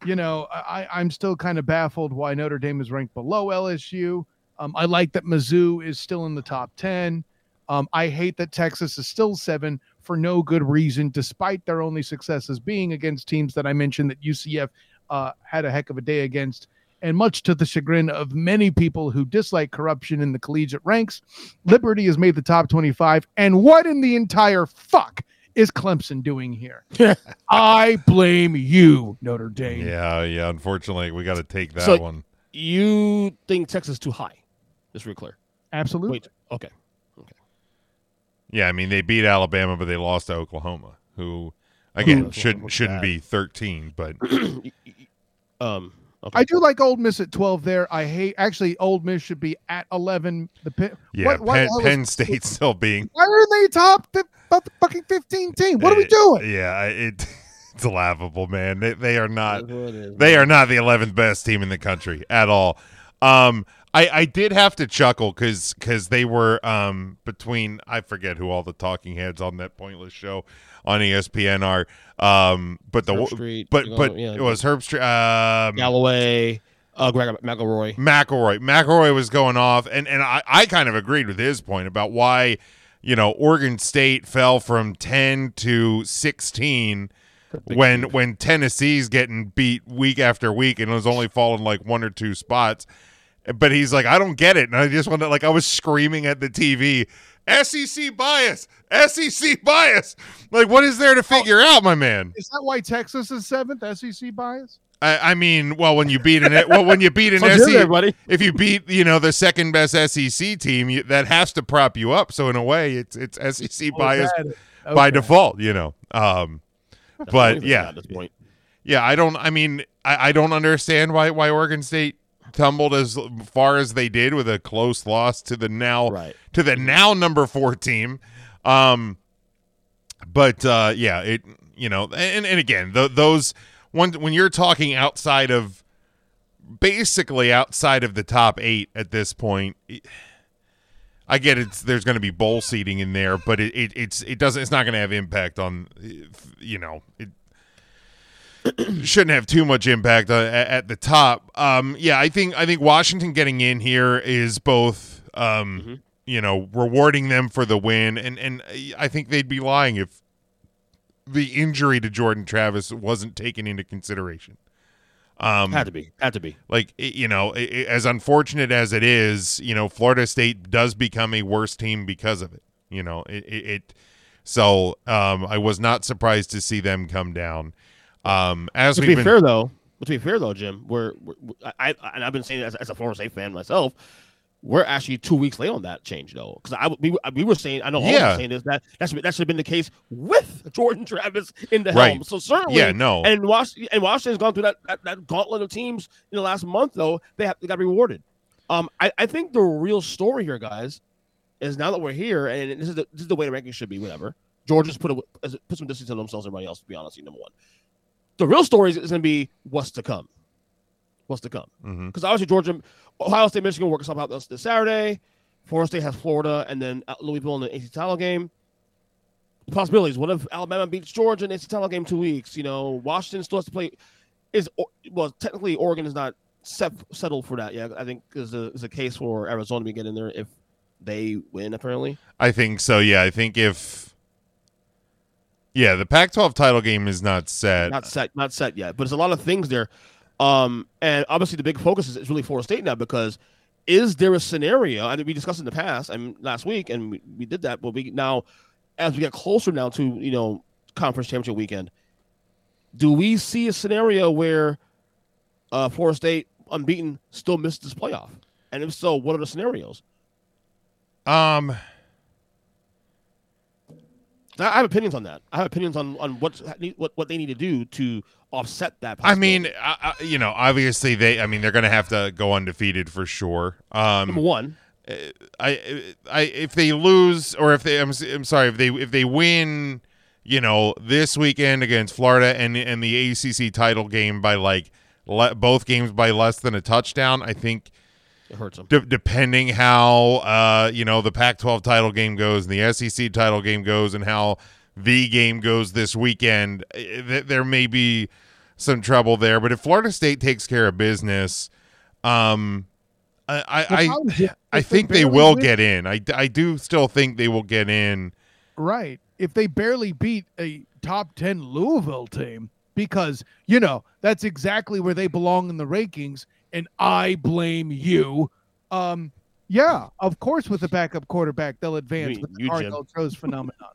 you know, I, I'm still kind of baffled why Notre Dame is ranked below LSU. Um, I like that Mizzou is still in the top 10. Um, I hate that Texas is still seven for no good reason, despite their only successes being against teams that I mentioned that UCF uh, had a heck of a day against. And much to the chagrin of many people who dislike corruption in the collegiate ranks, Liberty has made the top 25. And what in the entire fuck is Clemson doing here? I blame you, Notre Dame. Yeah, yeah. Unfortunately, we got to take that So- one. You think Texas is too high? Just real clear. Absolutely. Wait. Okay. Yeah, I mean they beat Alabama, but they lost to Oklahoma, who again Who- should what's shouldn't be thirteen, but Um. Okay. I do like Ole Miss at 12 there. I hate actually Ole Miss should be at 11. The Penn, yeah, what- what the Penn, hell is- State still being Why are they top fif- fuck- fucking 15 team? What are we Uh, doing? Yeah, it it's laughable, man. They, they are not That's what it is, they man. are not the eleventh best team in the country at all. Um, I I did have to chuckle because because they were um between I forget who all the talking heads on that pointless show on ESPN are. Um, but the Street, but you know, but yeah. it was Herbstreit. Um, Galloway, uh, Greg McElroy. McElroy. McElroy was going off, and and I, I kind of agreed with his point about why, you know, Oregon State fell from ten to sixteen when when Tennessee's getting beat week after week and it was only falling like one or two spots. But he's like, I don't get it, and I just wanted like I was screaming at the TV. SEC bias, SEC bias. Like, what is there to figure out, my man? Is that why Texas is seventh SEC bias? I, I mean, well, when you beat an well, when you beat an So did SEC, everybody. if you beat you know the second best SEC team, you, that has to prop you up. So in a way, it's it's SEC Oh, bias that- by default, you know. Um, but what it is yeah, At this point. yeah, I don't. I mean, I, I don't understand why why Oregon State tumbled as far as they did with a close loss to the now Right. to the now number four team. Um, but uh, yeah, it you know, and and again, th- those when when you're talking outside of basically outside of the top eight at this point. I get it's there's going to be bowl seating in there, but it, it it's it doesn't it's not going to have impact on you know it shouldn't have too much impact uh, at, the top. Um, yeah, I think I think Washington getting in here is both um, Mm-hmm. you know rewarding them for the win, and and I think they'd be lying if the injury to Jordan Travis wasn't taken into consideration. Um, Had to be. Had to be. like you know, i i- as unfortunate as it is, you know, Florida State does become a worse team because of it. You know, it. it, it so um, I was not surprised to see them come down. Um, as to be been, fair though, to be fair though, Jim, we're, we're I, I and I've been saying as, as a former State fan myself, we're actually two weeks late on that change though, because I we, we were saying I know all Yeah. were saying is that that's that should have been the case with Jordan Travis in the Right. helm. So certainly, Yeah, no. and Was and Washington's gone through that, that that gauntlet of teams in the last month though. They have they got rewarded. Um, I, I think the real story here, guys, is now that we're here, and this is the this is the way the rankings should be. Whatever. Georgia's put a, put some distance on themselves and everybody else. To be honest, number one the real story is, going to be what's to come. What's to come? Mm-hmm. Because obviously Georgia, Ohio State, Michigan work something out this, this Saturday. Florida State has Florida, and then Louisville in the AC title game. The possibilities. What if Alabama beats Georgia in the AC title game two weeks? You know, Washington still has to play. Is well, technically Oregon is not set, settled for that yet. I think is a is a case for Arizona to get in there if they win. Apparently, I think so. Yeah, I think if yeah, the Pac-12 title game is not set. not set, not set yet. But there's a lot of things there, um, and obviously the big focus is, is really Florida State now because is there a scenario? I mean, we discussed in the past, and last week, and we, we did that. But we now, as we get closer now to you know conference championship weekend, do we see a scenario where uh, Florida State unbeaten still missed this playoff? And if so, what are the scenarios? Um, I have opinions on that. I have opinions on on what what what they need to do to offset that. I mean. I, I, you know, obviously they. I mean, they're going to have to go undefeated for sure. Um, number one, I, I, if they lose or if they, I'm, I'm sorry, if they, if they win, you know, this weekend against Florida and and the ACC title game by like le- both games by less than a touchdown, I think. It hurts them. De- depending how uh, you know the Pac-12 title game goes and the SEC title game goes and how the game goes this weekend, eh, th- there may be some trouble there. But if Florida State takes care of business, um, I I, I, problem is if- I if they think they will win- get in. I, I do still think they will get in. Right. If they barely beat a top 10 Louisville team, because, you know, that's exactly where they belong in the rankings, and I blame you. Um, yeah, of course, with a backup quarterback, they'll advance You- with the you, Jim. Cardinal Throws phenomenon.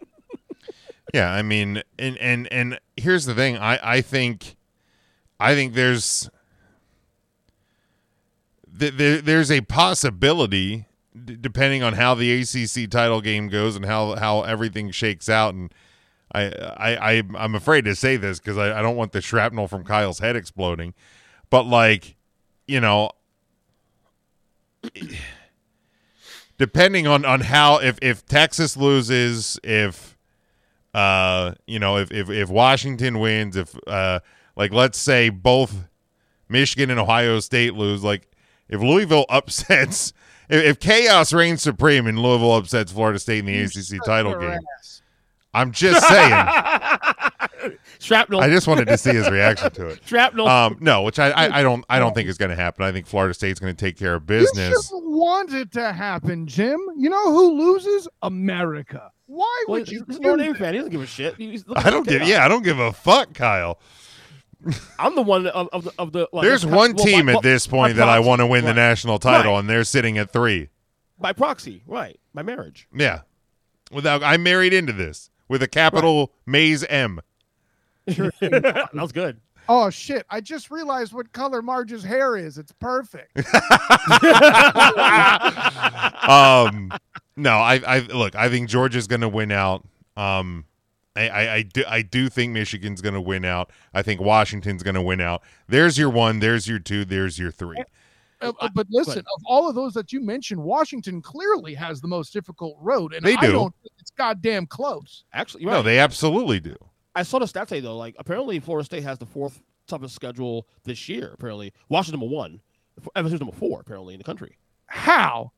Yeah, I mean, and and and here's the thing. I I think, I think there's there there's a possibility, d- depending on how the ACC title game goes and how how everything shakes out. And I I, I I'm afraid to say this because I, I don't want the shrapnel from Kyle's head exploding, but like, you know. Depending on, on how if, if Texas loses, if uh you know if if, if washington wins if uh like let's say both michigan and ohio state lose like if louisville upsets if, if chaos reigns supreme and louisville upsets florida state in the acc title game ass. i'm just saying Shrapnel. i just wanted to see his reaction to it Shrapnel. um no which i i, I don't i don't think is going to happen i think florida state's going to take care of business shouldn't want it to happen, Jim. You know who loses? America. Why well, would you? he's a do Notre Dame fan. He doesn't give a shit. He's i don't give chaos. yeah i don't give a fuck kyle I'm the one of, of the of the. well, there's one well, team by- at this point that i want to win the national title Right. and they're sitting at three by proxy, right? By marriage. Yeah. Without I married into this with a capital Maize M. that was good. Oh shit! I just realized what color Marge's hair is. It's perfect. Um no, I I look, I think Georgia's gonna win out. Um I, I, I do I do think Michigan's gonna win out. I think Washington's gonna win out. There's your one, there's your two, there's your three. Uh, uh, but listen, of all of those that you mentioned, Washington clearly has the most difficult road, and They I do. don't think it's goddamn close. Actually, No, right. they absolutely do. I saw the stat today though. Like apparently, Florida State has the fourth toughest schedule this year. Apparently, Washington number one, FSU's number four apparently in the country. How?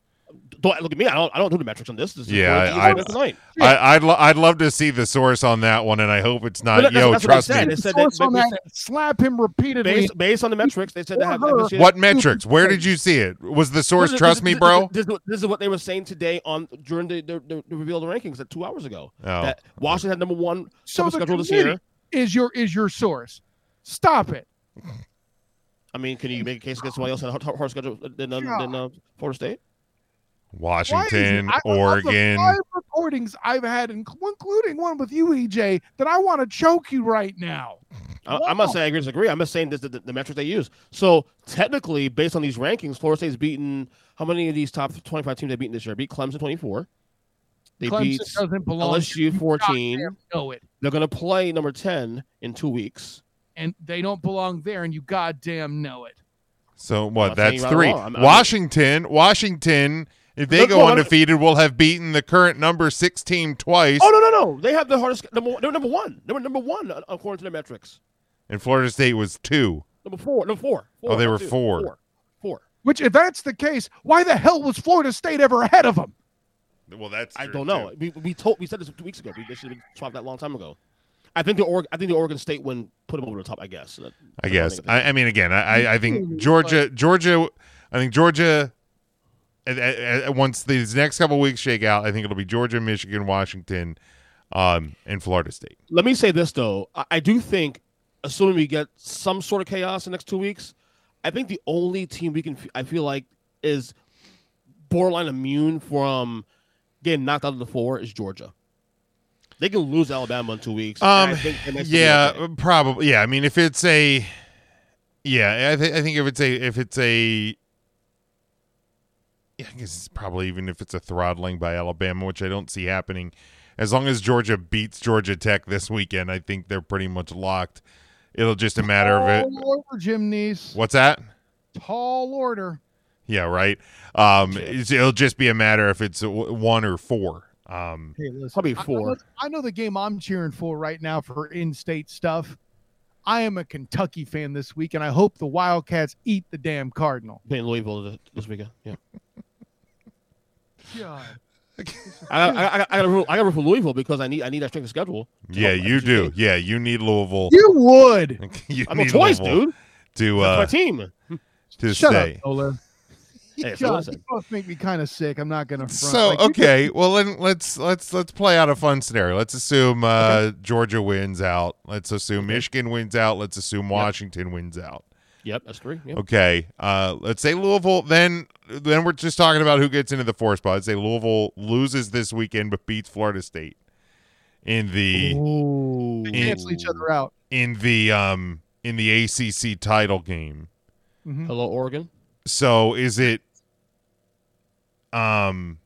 Don't look at me. I don't. I don't do the metrics on this. this is Yeah, according to I- ESPN tonight. I, I'd lo- I'd love to see the source on that one, and I hope it's not. But that's- Yo, that's what I trust said. me. They said that- on they that, slap him repeatedly. Based, based on the metrics, they said they have What metrics? Where did you see it? Was the source This is- trust this me, is- bro? This, is what- this is what they were saying today on during the the, the, the reveal of the rankings at two hours ago. Oh. That Washington had number one so schedule this year. is your is your source. Stop it. I mean, can you make a case against somebody else that had a hard schedule than, uh, than uh, Florida State? Why is it- Washington, I- of the Oregon. five recordings I've had, including one with you, EJ, that I want to choke you right now. I, I'm not saying I agree or disagree. I'm just saying this the, the, the metrics they use. So technically, based on these rankings, Florida State's beaten how many of these top 25 teams they beaten this year? Beat Clemson 24. They Clemson beat doesn't belong. LSU 14. Know it, They're going to play number 10 in two weeks. and they don't belong there, and you goddamn know it. So what? not That's right three. I'm- I'm- Washington, Washington. If they Look, go well, I'm- undefeated, will have beaten the current number six team twice. Oh no no no! They have the hardest number. They're number one. They were number one uh, according to their metrics. And Florida State was two. Number four. Number four. Oh, they were two. four. Four. Four. Which, if that's the case, why the hell was Florida State ever ahead of them? Well, that's I don't know. too. We, we told we said this two weeks ago. We, they should have been swapped that long time ago. I think the Oregon, I think the Oregon State win put them over the top. I guess. That- I guess. I, I mean, again, I, I- I think Georgia, Georgia, I think Georgia. Once these next couple weeks shake out, I think it'll be Georgia, Michigan, Washington, um, and Florida State. Let me say this though. I, I do think, assuming we get some sort of chaos in the next two weeks, I think the only team we can f- I feel like is borderline immune from getting knocked out of the four is Georgia. They can lose Alabama in two weeks. Um, think the next team yeah, probably. Yeah, I mean, if it's a, yeah, I think I think if it's a if it's a, I guess it's probably even if it's a throttling by Alabama, which I don't see happening. As long as Georgia beats Georgia Tech this weekend, I think they're pretty much locked. It'll just a matter of it. Tall order, Jim Neese. What's that? Tall order. Yeah, right. Um, it'll just be a matter if it's one or four. Um, Hey, listen, Probably I- I four. I know the game I'm cheering for right now for in-state stuff. I am a Kentucky fan this week, and I hope the Wildcats eat the damn Cardinal. playing Louisville this- this weekend. Yeah, God. I, I, I, I got to root, I got to root for Louisville because I need I need that strength of schedule. yeah, you do. State. Yeah, you need Louisville. You would. you I'm a need choice, Louisville dude. to That's my uh, team. to Shut stay. up, Ola. Hey, so you both make me kind of sick. I'm not gonna front. So Like, you okay, well then let's let's let's play out a fun scenario. Let's assume uh, Georgia wins out. Let's assume Michigan wins out. Let's assume Washington wins out. Yep, that's three. Yep. Okay, uh, let's say Louisville. Then then we're just talking about who gets into the four spot. Let's say Louisville loses this weekend but beats Florida State in the Ooh. They cancel each other out. in the um in the ACC title game. Mhm. Hello, Oregon. So is it um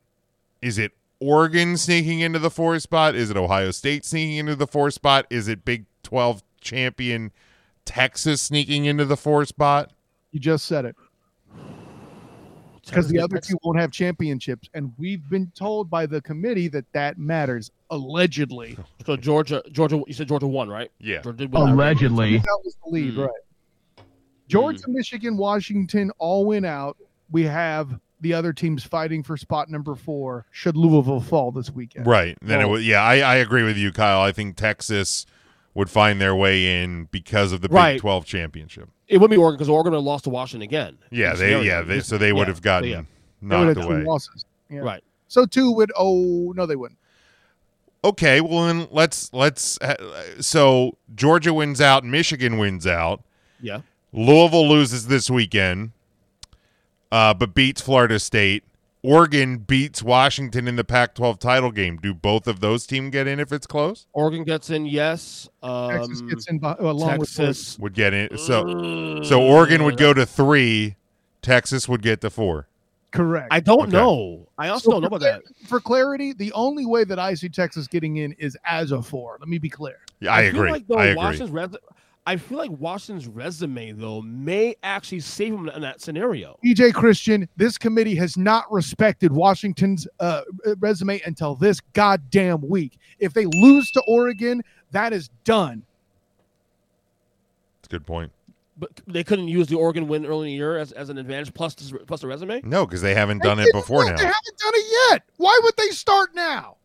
is it Oregon sneaking into the four spot? Is it Ohio State sneaking into the four spot? Is it Big 12 champion Texas sneaking into the four spot? You just said it. Because the other two won't have championships, and we've been told by the committee that that matters. Allegedly, So Georgia, Georgia. You said Georgia won, right? Yeah. Georgia did win that. Allegedly. that was the lead, Hmm. right? Georgia, Michigan, Washington all win out. We have the other teams fighting for spot number four. Should Louisville fall this weekend? Right. Then it Well- would yeah, I, I agree with you, Kyle. I think Texas would find their way in because of the Big Right. 12 championship. It would be Oregon because Oregon would have lost to Washington again. Yeah, they scenario. yeah, they, so they would Yeah, have gotten yeah. Knocked have away. losses. Yeah. Right. So two would. Oh no, they wouldn't. Okay, well then let's let's uh, so Georgia wins out, Michigan wins out. Yeah. Louisville loses this weekend, uh, but beats Florida State. Oregon beats Washington in the Pac-12 title game. Do both of those teams get in if it's close? Oregon gets in. Yes. Um, Texas gets in by, along with Texas. Would get in. So so Oregon would go to three. Texas would get to four. Correct. I don't Okay. know. I also So don't know about that. For clarity, the only way that I see Texas getting in is as a four. Let me be clear. Yeah, I, feel agree. Like, though, I agree. Washington's res- I feel like Washington's resume though may actually save him in that scenario. EJ Christian, this committee has not respected Washington's uh, resume until this goddamn week. If they lose to Oregon, that is done. That's a good point. But they couldn't use the Oregon win early in the year as, as an advantage plus plus a resume. No, because they haven't done They it before now. They haven't done it yet. Why would they start now?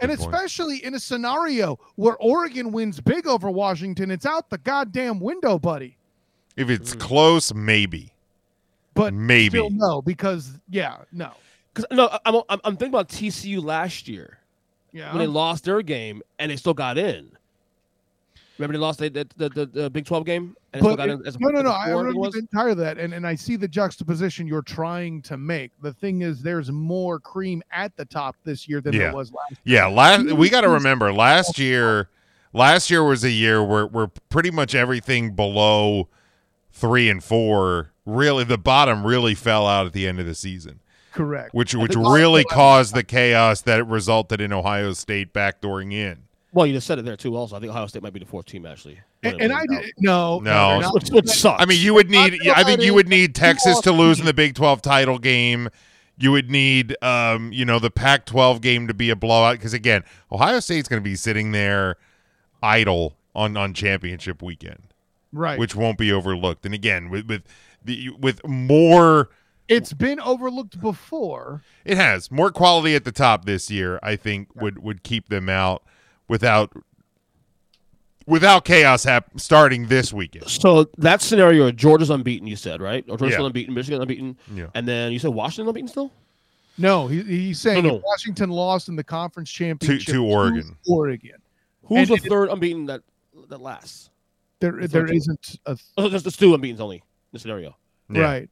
And Good point. especially in a scenario where Oregon wins big over Washington, it's out the goddamn window, buddy. If it's hmm. close, maybe. But Maybe. still no, because yeah, no, Because no, I- I'm, I'm I'm thinking about TCU last year yeah. when they lost their game and they still got in. Remember they lost the the, the, the, the Big Twelve game and they still But got it- As a, no, no, no. I four, think it remember the entire that, and, and I see the juxtaposition you're trying to make. The thing is, there's more cream at the top this year than Yeah. there was last. Year. Yeah, last we got to remember last year. Last year was a year where where pretty much everything below three and four really the bottom really fell out at the end of the season, Correct. which which really caused the chaos that resulted in Ohio State backdooring in. Well, you just said it there too. Also, I think Ohio State might be the fourth team actually. And, and I When it did no, No. they're. Which, which sucks. I mean, you would need. I think you would need Texas to lose in the Big Twelve title game. You would need, um, you know, the Pac-12 game to be a blowout because again, Ohio State's going to be sitting there idle on on championship weekend, right. which won't be overlooked. And again, with with the with more, it's been overlooked before. it has more quality at the top this year. I think would would keep them out without without chaos hap- starting this weekend. So that scenario, Georgia's unbeaten. You said right? Or Georgia's Yeah. unbeaten. Michigan unbeaten. Yeah. And then you said Washington unbeaten still. No, he, he's saying No, no. Washington lost in the conference championship to Oregon. Oregon. Who's And the third unbeaten that that lasts? There, The there third team. isn't a Oh, just the two unbeaten's only in the scenario. Yeah. right.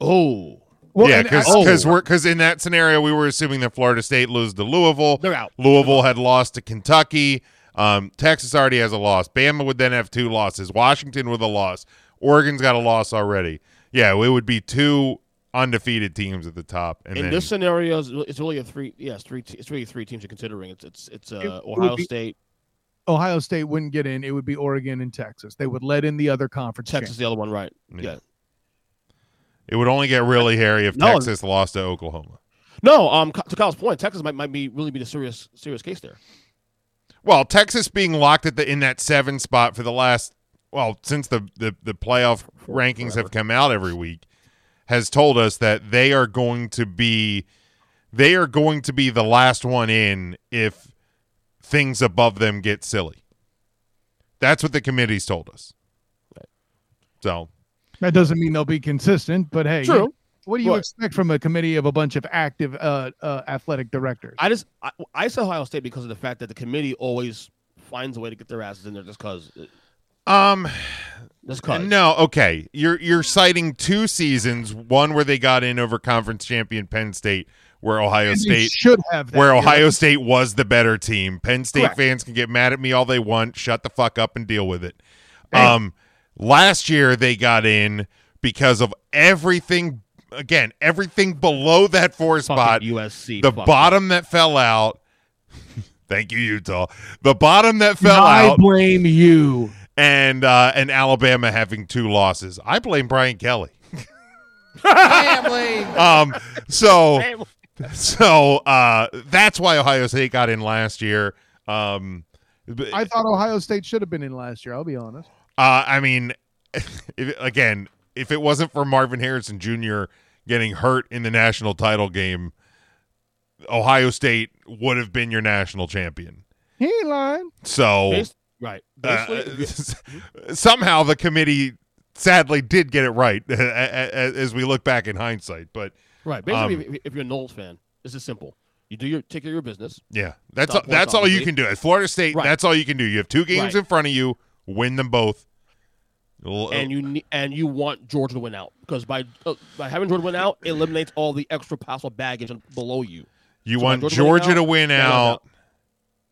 Oh, Well, yeah, because I- because we're because in that scenario we were assuming that Florida State lose to Louisville. they're out. Louisville had lost to Kentucky. Um, Texas already has a loss. Bama would then have two losses. Washington with a loss. Oregon's got a loss already. Yeah, it would be two undefeated teams at the top, and in then this scenario, it's it's really a three. Yes, three. It's really three teams you're considering. It's it's it's uh, It Ohio be- State, Ohio State wouldn't get in. It would be Oregon and Texas. They would let in the other conference. Texas, the other one, right? Yeah. Yeah. It would only get really hairy if No. Texas lost to Oklahoma. No, um, to Kyle's point, Texas might might be really be the serious serious case there. Well, Texas being locked at the in that seven spot for the last well since the the, the playoff rankings have come out every week has told us that they are going to be they are going to be the last one in if things above them get silly. That's what the committee's told us. Right. So That doesn't mean they'll be consistent, but hey, True. you- what do you Right. expect from a committee of a bunch of active uh, uh, athletic directors? I just I, I say Ohio State because of the fact that the committee always finds a way to get their asses in there just because. um Just cause. no, okay. You're you're citing two seasons, one where they got in over conference champion Penn State, where Ohio And State should have that where year. Ohio State was the better team. Penn State Correct. fans can get mad at me all they want. Shut the fuck up and deal with it. Hey. Um, last year they got in because of everything. Again, everything below that four spot. Fucking USC. The fuck bottom that fell out. Thank you, Utah. The bottom that fell I out, I blame you. and uh, and Alabama having two losses. I blame Brian Kelly. I blame Um. So it. so uh, that's why Ohio State got in last year. Um, I thought Ohio State should have been in last year. I'll be honest. Uh, I mean, if, again, if it wasn't for Marvin Harrison Jr. getting hurt in the national title game, Ohio State would have been your national champion. He ain't lying. So Bas- right. uh, Basically, somehow the committee sadly did get it right as we look back in hindsight. But right. Basically, um, if, if you're a Noles fan, this is simple. You do your take care of your business. yeah, that's Stop that's all you can do. At Florida State, Right. that's all you can do. You have two games Right. in front of you. Win them both. And you and you want Georgia to win out because by uh, by having Georgia win out, it eliminates all the extra possible baggage below you. You So want Georgia Georgia to win out, Bama's out. out.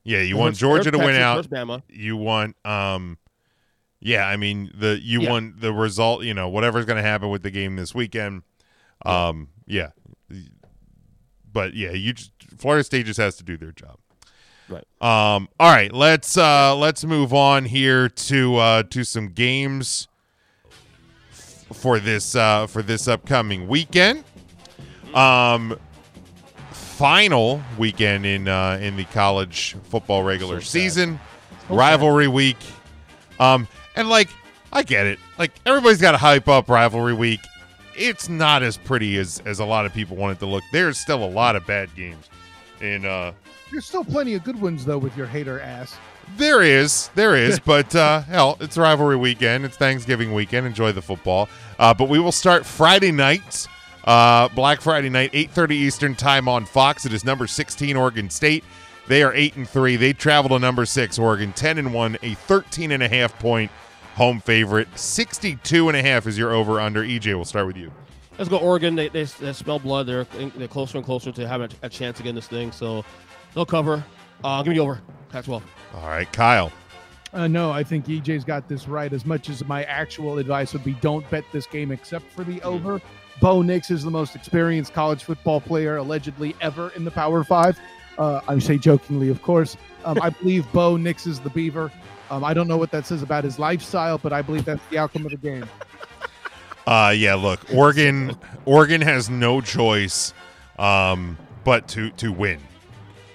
Yeah, you want Georgia to win out. Bama. You want um yeah, I mean the you Yeah. want the result, you know, whatever's going to happen with the game this weekend. Um yeah. But yeah, you just Florida State just has to do their job. Right. Um all right, let's uh let's move on here to uh to some games f- for this uh for this upcoming weekend. Um final weekend in uh in the college football regular So season rivalry week um And like, I get it. Like everybody's got to hype up rivalry week. It's not as pretty as as a lot of people want it to look. There's still a lot of bad games. And uh There's still plenty of good ones though with your hater ass. there is, there is, but uh, hell, it's rivalry weekend. It's Thanksgiving weekend. Enjoy the football. Uh, but we will start Friday night, uh, Black Friday night, eight thirty Eastern time on Fox. It is number sixteen Oregon State. They are eight and three. They travel to number six Oregon, ten and one, a 13 and a half point home favorite. 62 and a half is your over under. EJ, we'll start with you. Let's go Oregon. They, they, they smell blood. They're they're closer and closer to having a, a chance to get this thing. So they'll cover. Uh, give me the over. Pac 12. All right, Kyle. Uh, no, I think EJ's got this right. As much as my actual advice would be, don't bet this game except for the over. Bo Nix is the most experienced college football player allegedly ever in the Power Five. Uh, I say jokingly, of course. Um, I believe Bo Nix is the Beaver. Um, I don't know what that says about his lifestyle, but I believe that's the outcome of the game. Uh, yeah. Look, Oregon. Oregon has no choice, um, but to to win.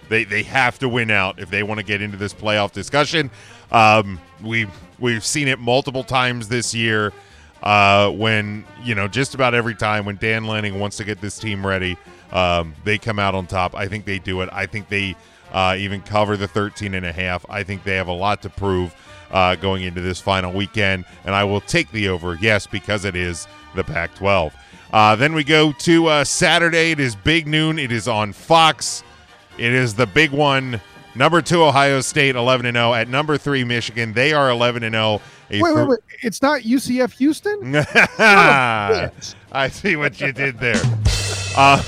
They they have to win out if they want to get into this playoff discussion. Um, we we've seen it multiple times this year. Uh, when you know just about every time when Dan Lanning wants to get this team ready, um, they come out on top. I think they do it. I think they uh, even cover the 13 and a half. I think they have a lot to prove uh, going into this final weekend, and I will take the over. Yes, because it is the Pac-12. Uh, then we go to uh, Saturday. It is big noon. It is on Fox. It is the big one. Number two, Ohio State, 11 and 0. At number three, Michigan, they are 11 and 0. A Wait, wait, wait! It's not UCF Houston. I see what you did there. Uh,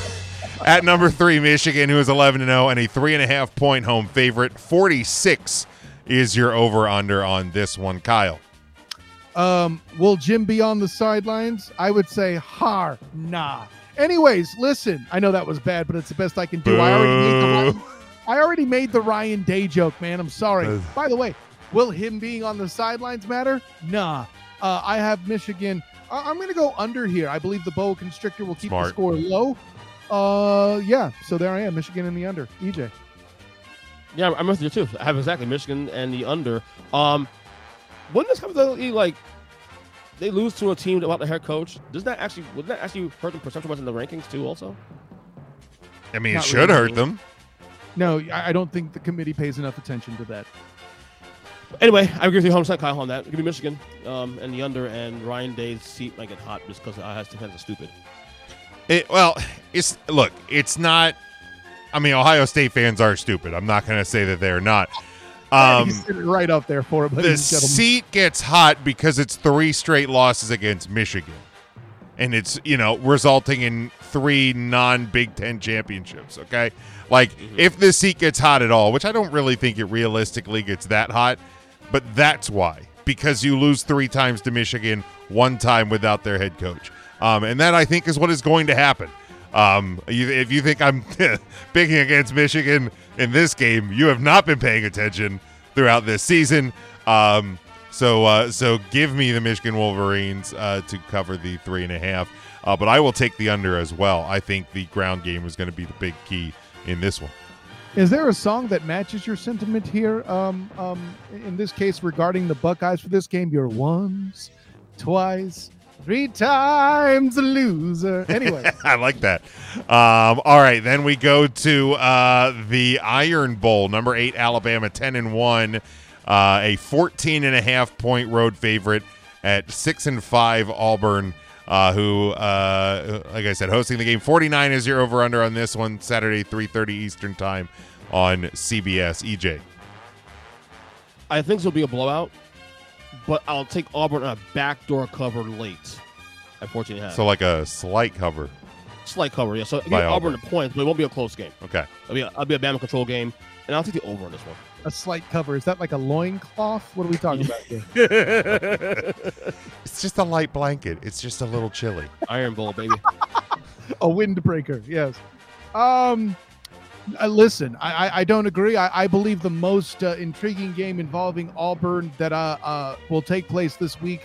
at number three, Michigan, who is 11 and 0 and a three and a half point home favorite. 46 is your over under on this one, Kyle. Um, will Jim be on the sidelines? I would say har nah. Anyways, listen, I know that was bad, but it's the best I can do. I already made the Ryan, I already made the Ryan Day joke, man. I'm sorry. Uh. By the way, will him being on the sidelines matter? Nah. Uh, I have Michigan. I- I'm going to go under here. I believe the boa constrictor will keep Smart. the score low. Uh, yeah. So there I am, Michigan in the under. EJ. Yeah, I'm with you too. I have exactly Michigan and the under. Um, when this comes to like they lose to a team without the head coach, does that actually would that actually hurt them percentage wise in the rankings too? Also, I mean, it should really. hurt them. No, I I don't think the committee pays enough attention to that. anyway, I agree with you 100 percent, Kyle, on that. Give me Michigan um, and the under, and Ryan Day's seat might get hot just because Ohio State fans are stupid. It, well, it's look, it's not. I mean, Ohio State fans are stupid. I'm not going to say that they're not. Um, He's sitting right up there for it, the ladies seat gets hot because it's three straight losses against Michigan, and it's you know resulting in three non-Big Ten championships. Okay, like if the seat gets hot at all, which I don't really think it realistically gets that hot, but that's why. Because you lose three times to Michigan, one time without their head coach, um, and that I think is what is going to happen. Um, you, if you think I'm picking against Michigan in this game, you have not been paying attention throughout this season. Um, so, uh, so give me the Michigan Wolverines uh, to cover the three and a half. Uh, but I will take the under as well. I think the ground game is going to be the big key in this one. Is there a song that matches your sentiment here? Um, um, in this case, regarding the Buckeyes for this game, you're once, twice, three times a loser. Anyway, I like that. Um, all right, then we go to uh, the Iron Bowl, number eight Alabama, ten and one, uh, a 14 and a half point road favorite at six and five Auburn. Uh, who, uh, like I said, hosting the game. 49 is your over under on this one. Saturday, 3:30 Eastern time on CBS. EJ. I think this will be a blowout, but I'll take Auburn on a backdoor cover late at 14 and a half. So like a slight cover. Slight cover, yeah. So give By Auburn Auburn. the points, but it won't be a close game. Okay. I'll be a, it'll be a Bama control game, and I'll take the over on this one. a slight cover. Is that like a loincloth? What are we talking about here? It's just a light blanket. It's just a little chilly. Iron Bowl, baby. a windbreaker, yes. Um, uh, listen, I, I, I don't agree. I, I believe the most uh, intriguing game involving Auburn that uh, uh, will take place this week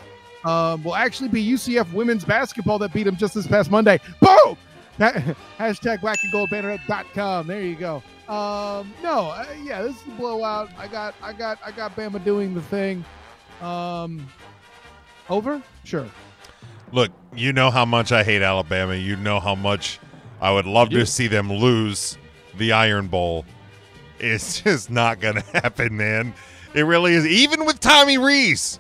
um, will actually be UCF women's basketball that beat them just this past Monday. Boom! Ha- Hashtag black and gold banner.com. There you go. Um, no, uh, yeah, this is a blowout. I got, I got, I got Bama doing the thing. Um, over? Sure. Look, you know how much I hate Alabama. You know how much I would love to see them lose the Iron Bowl. It's just not going to happen, man. It really is. Even with Tommy Rees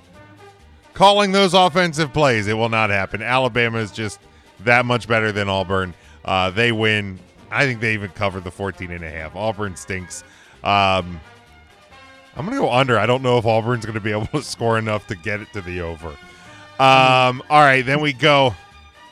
calling those offensive plays, it will not happen. Alabama is just that much better than Auburn. Uh, they win. I think they even covered the 14 and a half. Auburn stinks. Um, I'm going to go under. I don't know if Auburn's going to be able to score enough to get it to the over. Um, all right, then we go.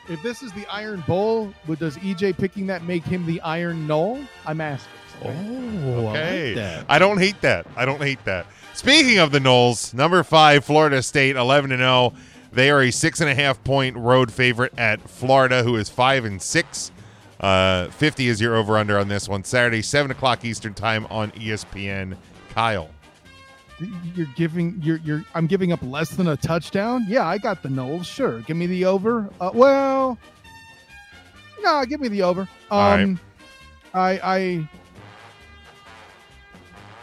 If this is the Iron Bowl, but does EJ picking that make him the Iron Knoll? I'm asking. Oh, Okay. I don't hate that. I don't hate that. Speaking of the Noles, number five, Florida State, 11 and 0. They are a six and a half point road favorite at Florida, who is five and six. Uh, 50 is your over under on this one. Saturday, 7 o'clock Eastern Time on ESPN. Kyle. You're giving you're you're I'm giving up less than a touchdown. Yeah, I got the Noles. Sure, give me the over. Uh, well, no, give me the over. Um, right. I I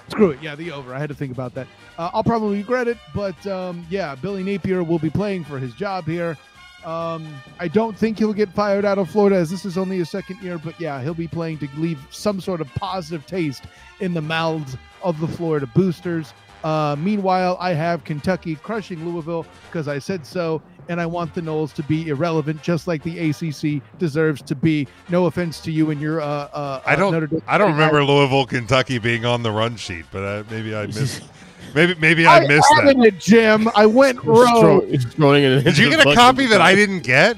screw it. Yeah, the over. I had to think about that. Uh, I'll probably regret it, but um, yeah, Billy Napier will be playing for his job here. Um, I don't think he'll get fired out of Florida as this is only his second year, but yeah, he'll be playing to leave some sort of positive taste in the mouths of the Florida boosters. Uh, meanwhile, I have Kentucky crushing Louisville because I said so, and I want the Noles to be irrelevant, just like the ACC deserves to be. No offense to you and your uh, uh, I don't Notre Dame- I don't remember Louisville, Kentucky being on the run sheet, but uh, maybe I missed maybe maybe I, missed added that. it, Jim. I went rogue. throwing it. Did you get a copy that I didn't get?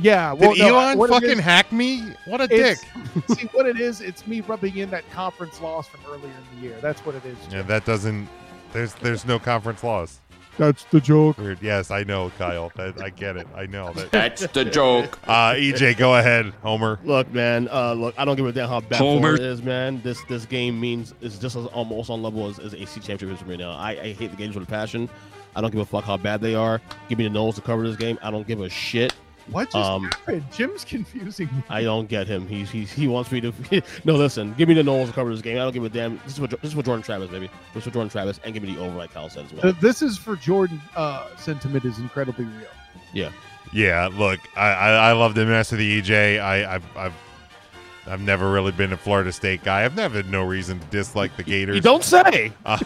Yeah, Did no, Elon what fucking is- hack me? What a dick. see what it is? It's me rubbing in that conference loss from earlier in the year. That's what it is. Yeah, that doesn't. There's there's no conference loss. That's the joke. Weird. Yes, I know, Kyle. That, I get it. I know that. That's the joke. Uh, EJ, go ahead, Homer. Look, man. Uh, look, I don't give a damn how bad Homer. Florida is, man. This this game means it's just as, almost on level as, as AC championships right now. I, I hate the games with a passion. I don't give a fuck how bad they are. Give me the Noles to cover this game. I don't give a shit. What just Um, happened? Jim's confusing me. I don't get him. He's, he's he wants me to. no, listen. Give me the Noles to cover this game. I don't give a damn. This is what this is for Jordan Travis, baby. This is for Jordan Travis, and give me the over, like Kyle said as well. Uh, this is for Jordan. Uh, sentiment is incredibly real. Yeah. Yeah, look, I, I, I love the mess of the EJ. I, I've, I've I've never really been a Florida State guy. I've never had no reason to dislike the Gators. You don't say. Uh,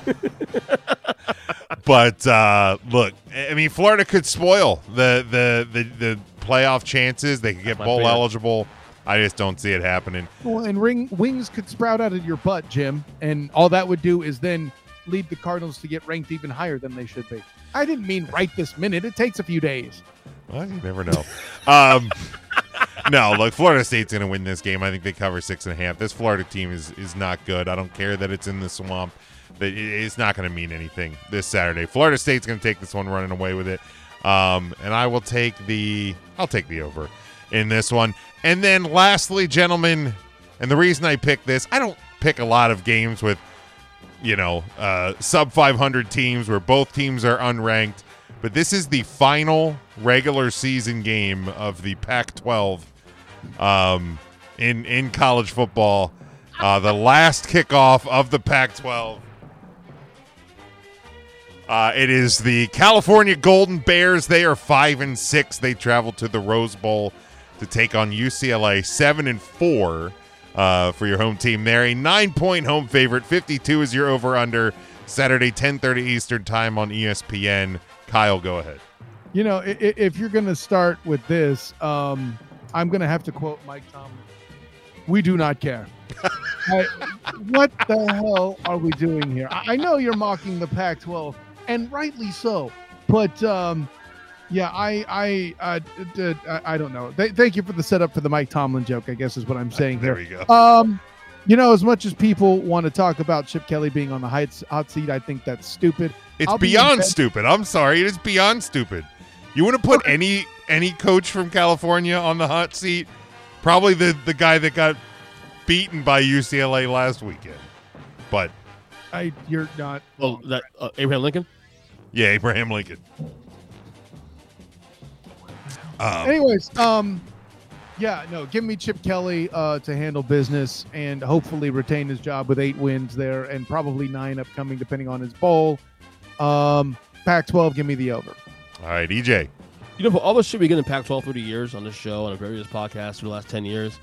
but uh, look, I mean, Florida could spoil the the the, the playoff chances. They could get bowl favorite. eligible. I just don't see it happening. Well, and ring wings could sprout out of your butt, Jim, and all that would do is then lead the Cardinals to get ranked even higher than they should be. I didn't mean right this minute. It takes a few days. Well, you never know. um, no, look, Florida State's going to win this game. I think they cover six and a half. This Florida team is is not good. I don't care that it's in the swamp. That It's not going to mean anything this Saturday. Florida State's going to take this one, running away with it. Um, and I will take the I'll take the over in this one. And then lastly, gentlemen, and the reason I pick this, I don't pick a lot of games with you know, uh, sub 500 teams where both teams are unranked. But this is the final regular season game of the Pac-12 um, in in college football. Uh, the last kickoff of the Pac-12. Uh, it is the California Golden Bears. They are five and six. They travel to the Rose Bowl to take on UCLA, seven and four uh, for your home team. There, a nine-point home favorite. Fifty-two is your over/under. Saturday, ten thirty Eastern time on ESPN. Kyle, go ahead. You know, if you're going to start with this, um, I'm going to have to quote Mike Tomlin. We do not care. I- what the hell are we doing here? I, know you're mocking the Pac-12, and rightly so. But um, yeah, I I uh, I I don't know. Th- thank you for the setup for the Mike Tomlin joke. I guess is what I'm saying There here. we go. Um, you know, as much as people want to talk about Chip Kelly being on the hot, hot seat, I think that's stupid. It's I'll be beyond bed- stupid. I'm sorry. It is beyond stupid. You want to put any any coach from California on the hot seat? Probably the the guy that got beaten by UCLA last weekend. But I you're not. Well, that uh, Abraham Lincoln. yeah, Abraham Lincoln. Um, Anyways, um, yeah, no, give me Chip Kelly uh, to handle business and hopefully retain his job with eight wins there and probably nine upcoming, depending on his bowl. Um, Pac-12, give me the over. All right, EJ. You know, for all the shit we get in Pac-12 through the years on this show and on various podcasts for the last ten years,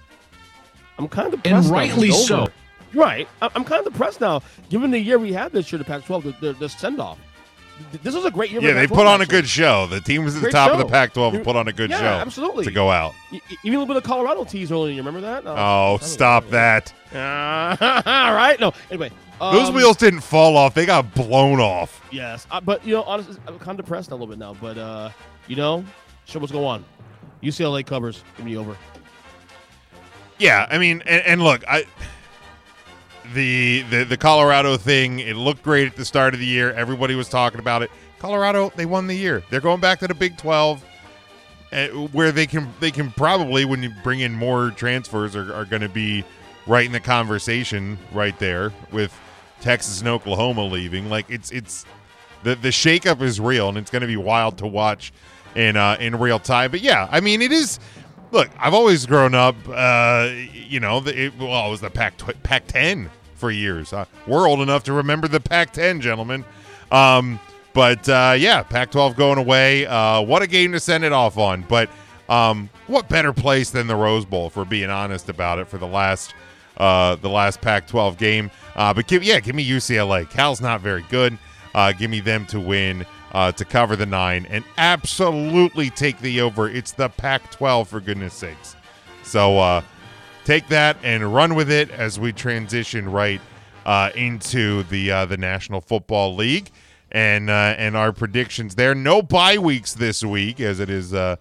I'm kind of depressed. now rightly so. over. Right. I- I'm kind of depressed now, given the year we had this year, the Pac-12, the, the, the send-off. This was a great year. Yeah, they put on a good show. The teams at the Great top of the. Pac-12 You- put on a good yeah, show. absolutely. To go out. Y- Even a little bit of Colorado tease earlier. You remember that? Oh, stop that. Uh, all right. No. Anyway, Those um, wheels didn't fall off. They got blown off. Yes, uh, but you know, honestly, I'm kind of depressed a little bit now. But uh, you know, show what's going on. UCLA covers. Give me over. Yeah, I mean, and, and look, I the, the the Colorado thing. It looked great at the start of the year. Everybody was talking about it. Colorado, they won the year. They're going back to the Big Twelve, uh, where they can they can probably when you bring in more transfers are, are going to be right in the conversation right there with Texas and Oklahoma leaving. Like it's it's the the shakeup is real and it's going to be wild to watch in uh, in real time. But yeah, I mean it is. Look, I've always grown up. Uh, you know, it, well, it was the Pac Pac ten for years. Uh, we're old enough to remember the Pac ten, gentlemen. Um, but uh, yeah, Pac twelve going away. Uh, what a game to send it off on. But um, what better place than the Rose Bowl? We're being honest about it, for the last uh, the last Pac twelve game. Uh, but give yeah, give me UCLA. Cal's not very good. Uh, give me them to win. To cover the nine and absolutely take the over. It's the Pac 12, for goodness sakes. So take that and run with it as we transition right uh, into the uh, the National Football League and uh, and our predictions there. No bye weeks this week, as it is uh,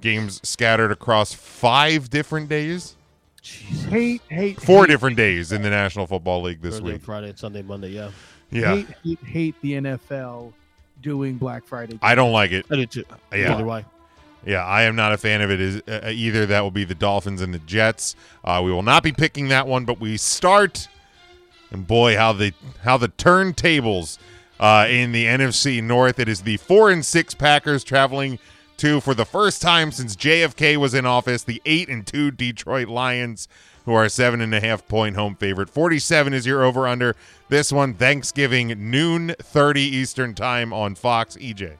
games scattered across five different days, Hate, hate, four hate, different days in the National Football League this Thursday, week. Friday, Sunday, Monday. Yeah, Yeah, hate, hate, hate the NFL doing Black Friday. I don't like it. I do too. Yeah. Either way. Yeah, I am not a fan of it is, uh, either. That will be the Dolphins and the Jets. Uh, we will not be picking that one, but we start. And boy, how the how the turntables uh, in the NFC North. It is the four and six Packers traveling to for the first time since JFK was in office. The eight and two Detroit Lions, who are a seven and a half point home favorite. Forty seven is your over under. This one Thanksgiving noon thirty Eastern time on Fox. EJ.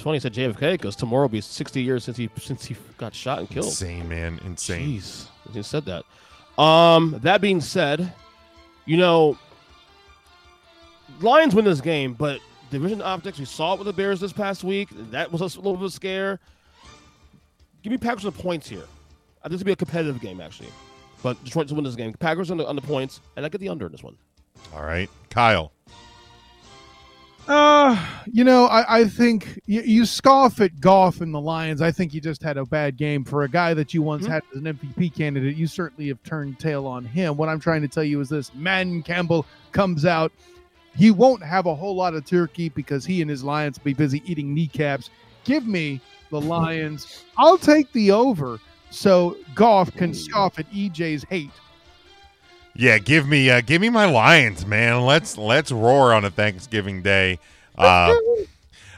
It's funny you said JFK because tomorrow will be 60 years since he since he got shot and killed. Insane, man. Insane. Jeez, you said that. Um, that being said, you know, Lions win this game, but division optics. We saw it with the Bears this past week. That was a little bit of a scare. Give me Packers on the points here. I think this will be a competitive game actually, but Detroit to win this game. Packers on the, on the points, and I get the under in this one. All right, Kyle. Uh, you know, I, I think you, you scoff at Goff and the Lions. I think you just had a bad game for a guy that you once Mhm. had as an MVP candidate. You certainly have turned tail on him. What I'm trying to tell you is this: Madden Campbell comes out. He won't have a whole lot of turkey because he and his Lions will be busy eating kneecaps. Give me the Lions. I'll take the over so Goff can scoff at EJ's hate. Yeah, give me uh, give me my Lions, man. Let's let's roar on a Thanksgiving day. Uh,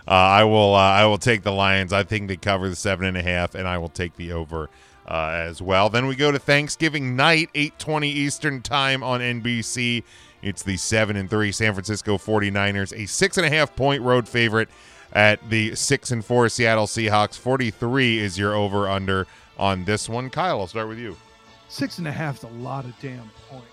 uh, I will uh, I will take the Lions. I think they cover the seven and a half, and I will take the over uh, as well. Then we go to Thanksgiving night, eight twenty Eastern time on NBC. It's the seven and three San Francisco 49ers, a six and a half point road favorite at the six and four Seattle Seahawks. Forty three is your over under on this one. Kyle, I'll start with you. Six and a half's a lot of damn points.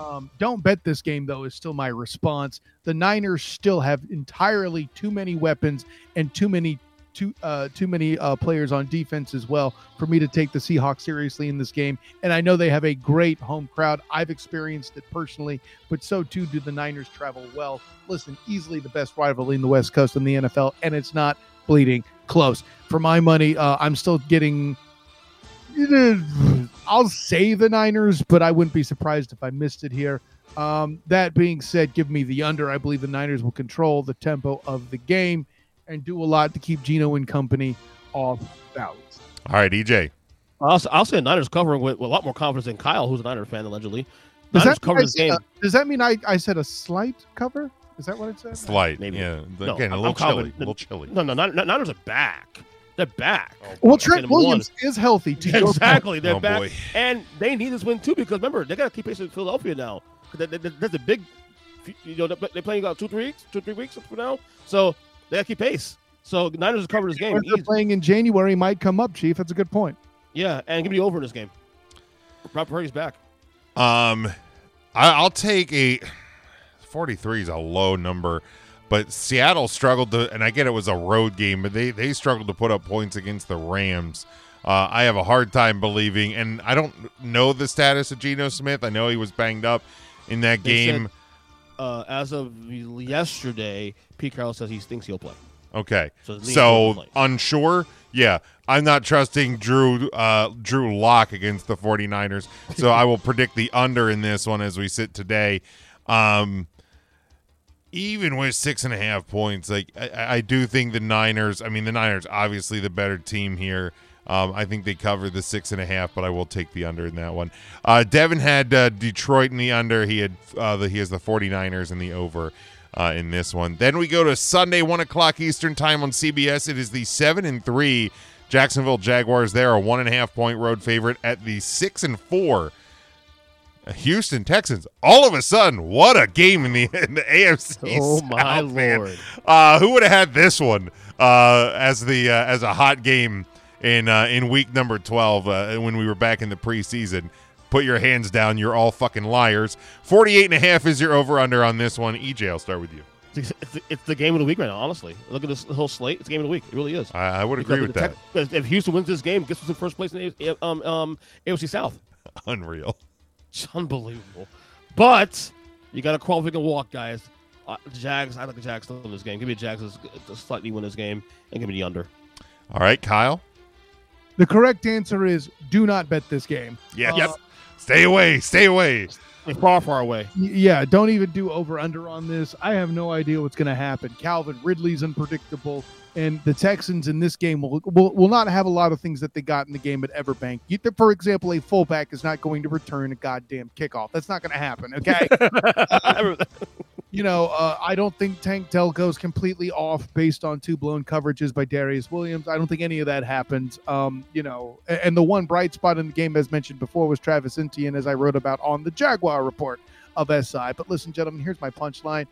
Um, don't bet this game though. Is still my response. The Niners still have entirely too many weapons and too many too uh, too many uh, players on defense as well for me to take the Seahawks seriously in this game. And I know they have a great home crowd. I've experienced it personally, but so too do the Niners travel well. Listen, easily the best rivalry in the West Coast in the NFL, and it's not bleeding close. For my money, uh, I'm still getting I'll say the Niners, but I wouldn't be surprised if I missed it here. Um, that being said, give me the under. I believe the Niners will control the tempo of the game and do a lot to keep Geno and company off balance. All right, EJ. I'll, s- I'll say Niners covering with, with a lot more confidence than Kyle, who's a Niner fan allegedly. Does Niners that, cover mean I this said game. a- does that mean I, I said a slight cover? Is that what it said? Slight, Maybe. yeah. No, Again, a I'm- little I'm chilly. confident. A little chilly. No, no, Nin- Niners are back. They're back. Well, Trent number one. Williams is healthy. To. Exactly, they're Oh, back, boy. and they need this win too because remember they got to keep pace with Philadelphia now. 'Cause that- that- That's a big, you know, they're they're playing about two, three weeks, two, three weeks from now. So They got to keep pace. So Niners have covered this game. They're easy. playing in January might come up, Chief. That's a good point. Yeah, and give me over in this game. Brock Purdy's back. Um, I, I'll take a 43 is a low number, but Seattle struggled to, and I get it was a road game, but they they struggled to put up points against the Rams. Uh, I have a hard time believing, and I don't know the status of Geno Smith. I know he was banged up in that They game. said, uh, as of yesterday, Pete Carroll says he thinks he'll play. Okay. So So, unsure? Yeah. I'm not trusting Drew uh Drew Lock against the 49ers. So I will predict the under in this one as we sit today. Um even with six and a half points, like I, I do think the Niners, I mean the Niners obviously the better team here. Um, I think they cover the six and a half, but I will take the under in that one. Uh, Devin had uh, Detroit in the under. He had uh, the, he has the 49ers in the over uh, in this one. Then we go to Sunday, one o'clock Eastern time on CBS. It is the seven and three Jacksonville Jaguars. They're a one and a half point road favorite at the six and four Houston Texans. All of a sudden, what a game in the in the AFC. Oh my South, man. lord! Uh, who would have had this one uh, as the uh, as a hot game in uh, in week number twelve uh, when we were back in the preseason? Put your hands down. You're all fucking liars. 48 and a half is your over under on this one. EJ, I'll start with you. It's, it's, the- it's the game of the week right now. Honestly, look at this whole slate. It's the game of the week. It really is. I, I would Because agree with that. Because if Houston wins this game, guess who's in first place in the um, um, AFC South? Unreal. It's unbelievable. But you got to crawl if walk, guys. Uh, Jags. I like the Jags to win this game. Give me the Jags to- to slightly win this game and give me the under. All right, Kyle. The correct answer is do not bet this game. Yeah. Uh, yep. Stay away. Stay away. They're far, far away. Yeah, don't even do over under on this. I have no idea what's going to happen. Calvin Ridley's unpredictable, and the Texans in this game will, will will not have a lot of things that they got in the game at Everbank. You, for example, a fullback is not going to return a goddamn kickoff. That's not going to happen. Okay. you know, uh, I don't think Tank Dell goes completely off based on two blown coverages by Darious Williams. I don't think any of that happens. Um, you know, a- and the one bright spot in the game, as mentioned before, was Travis Etienne, as I wrote about on the Jaguar report of SI. But listen, gentlemen, here's my punchline.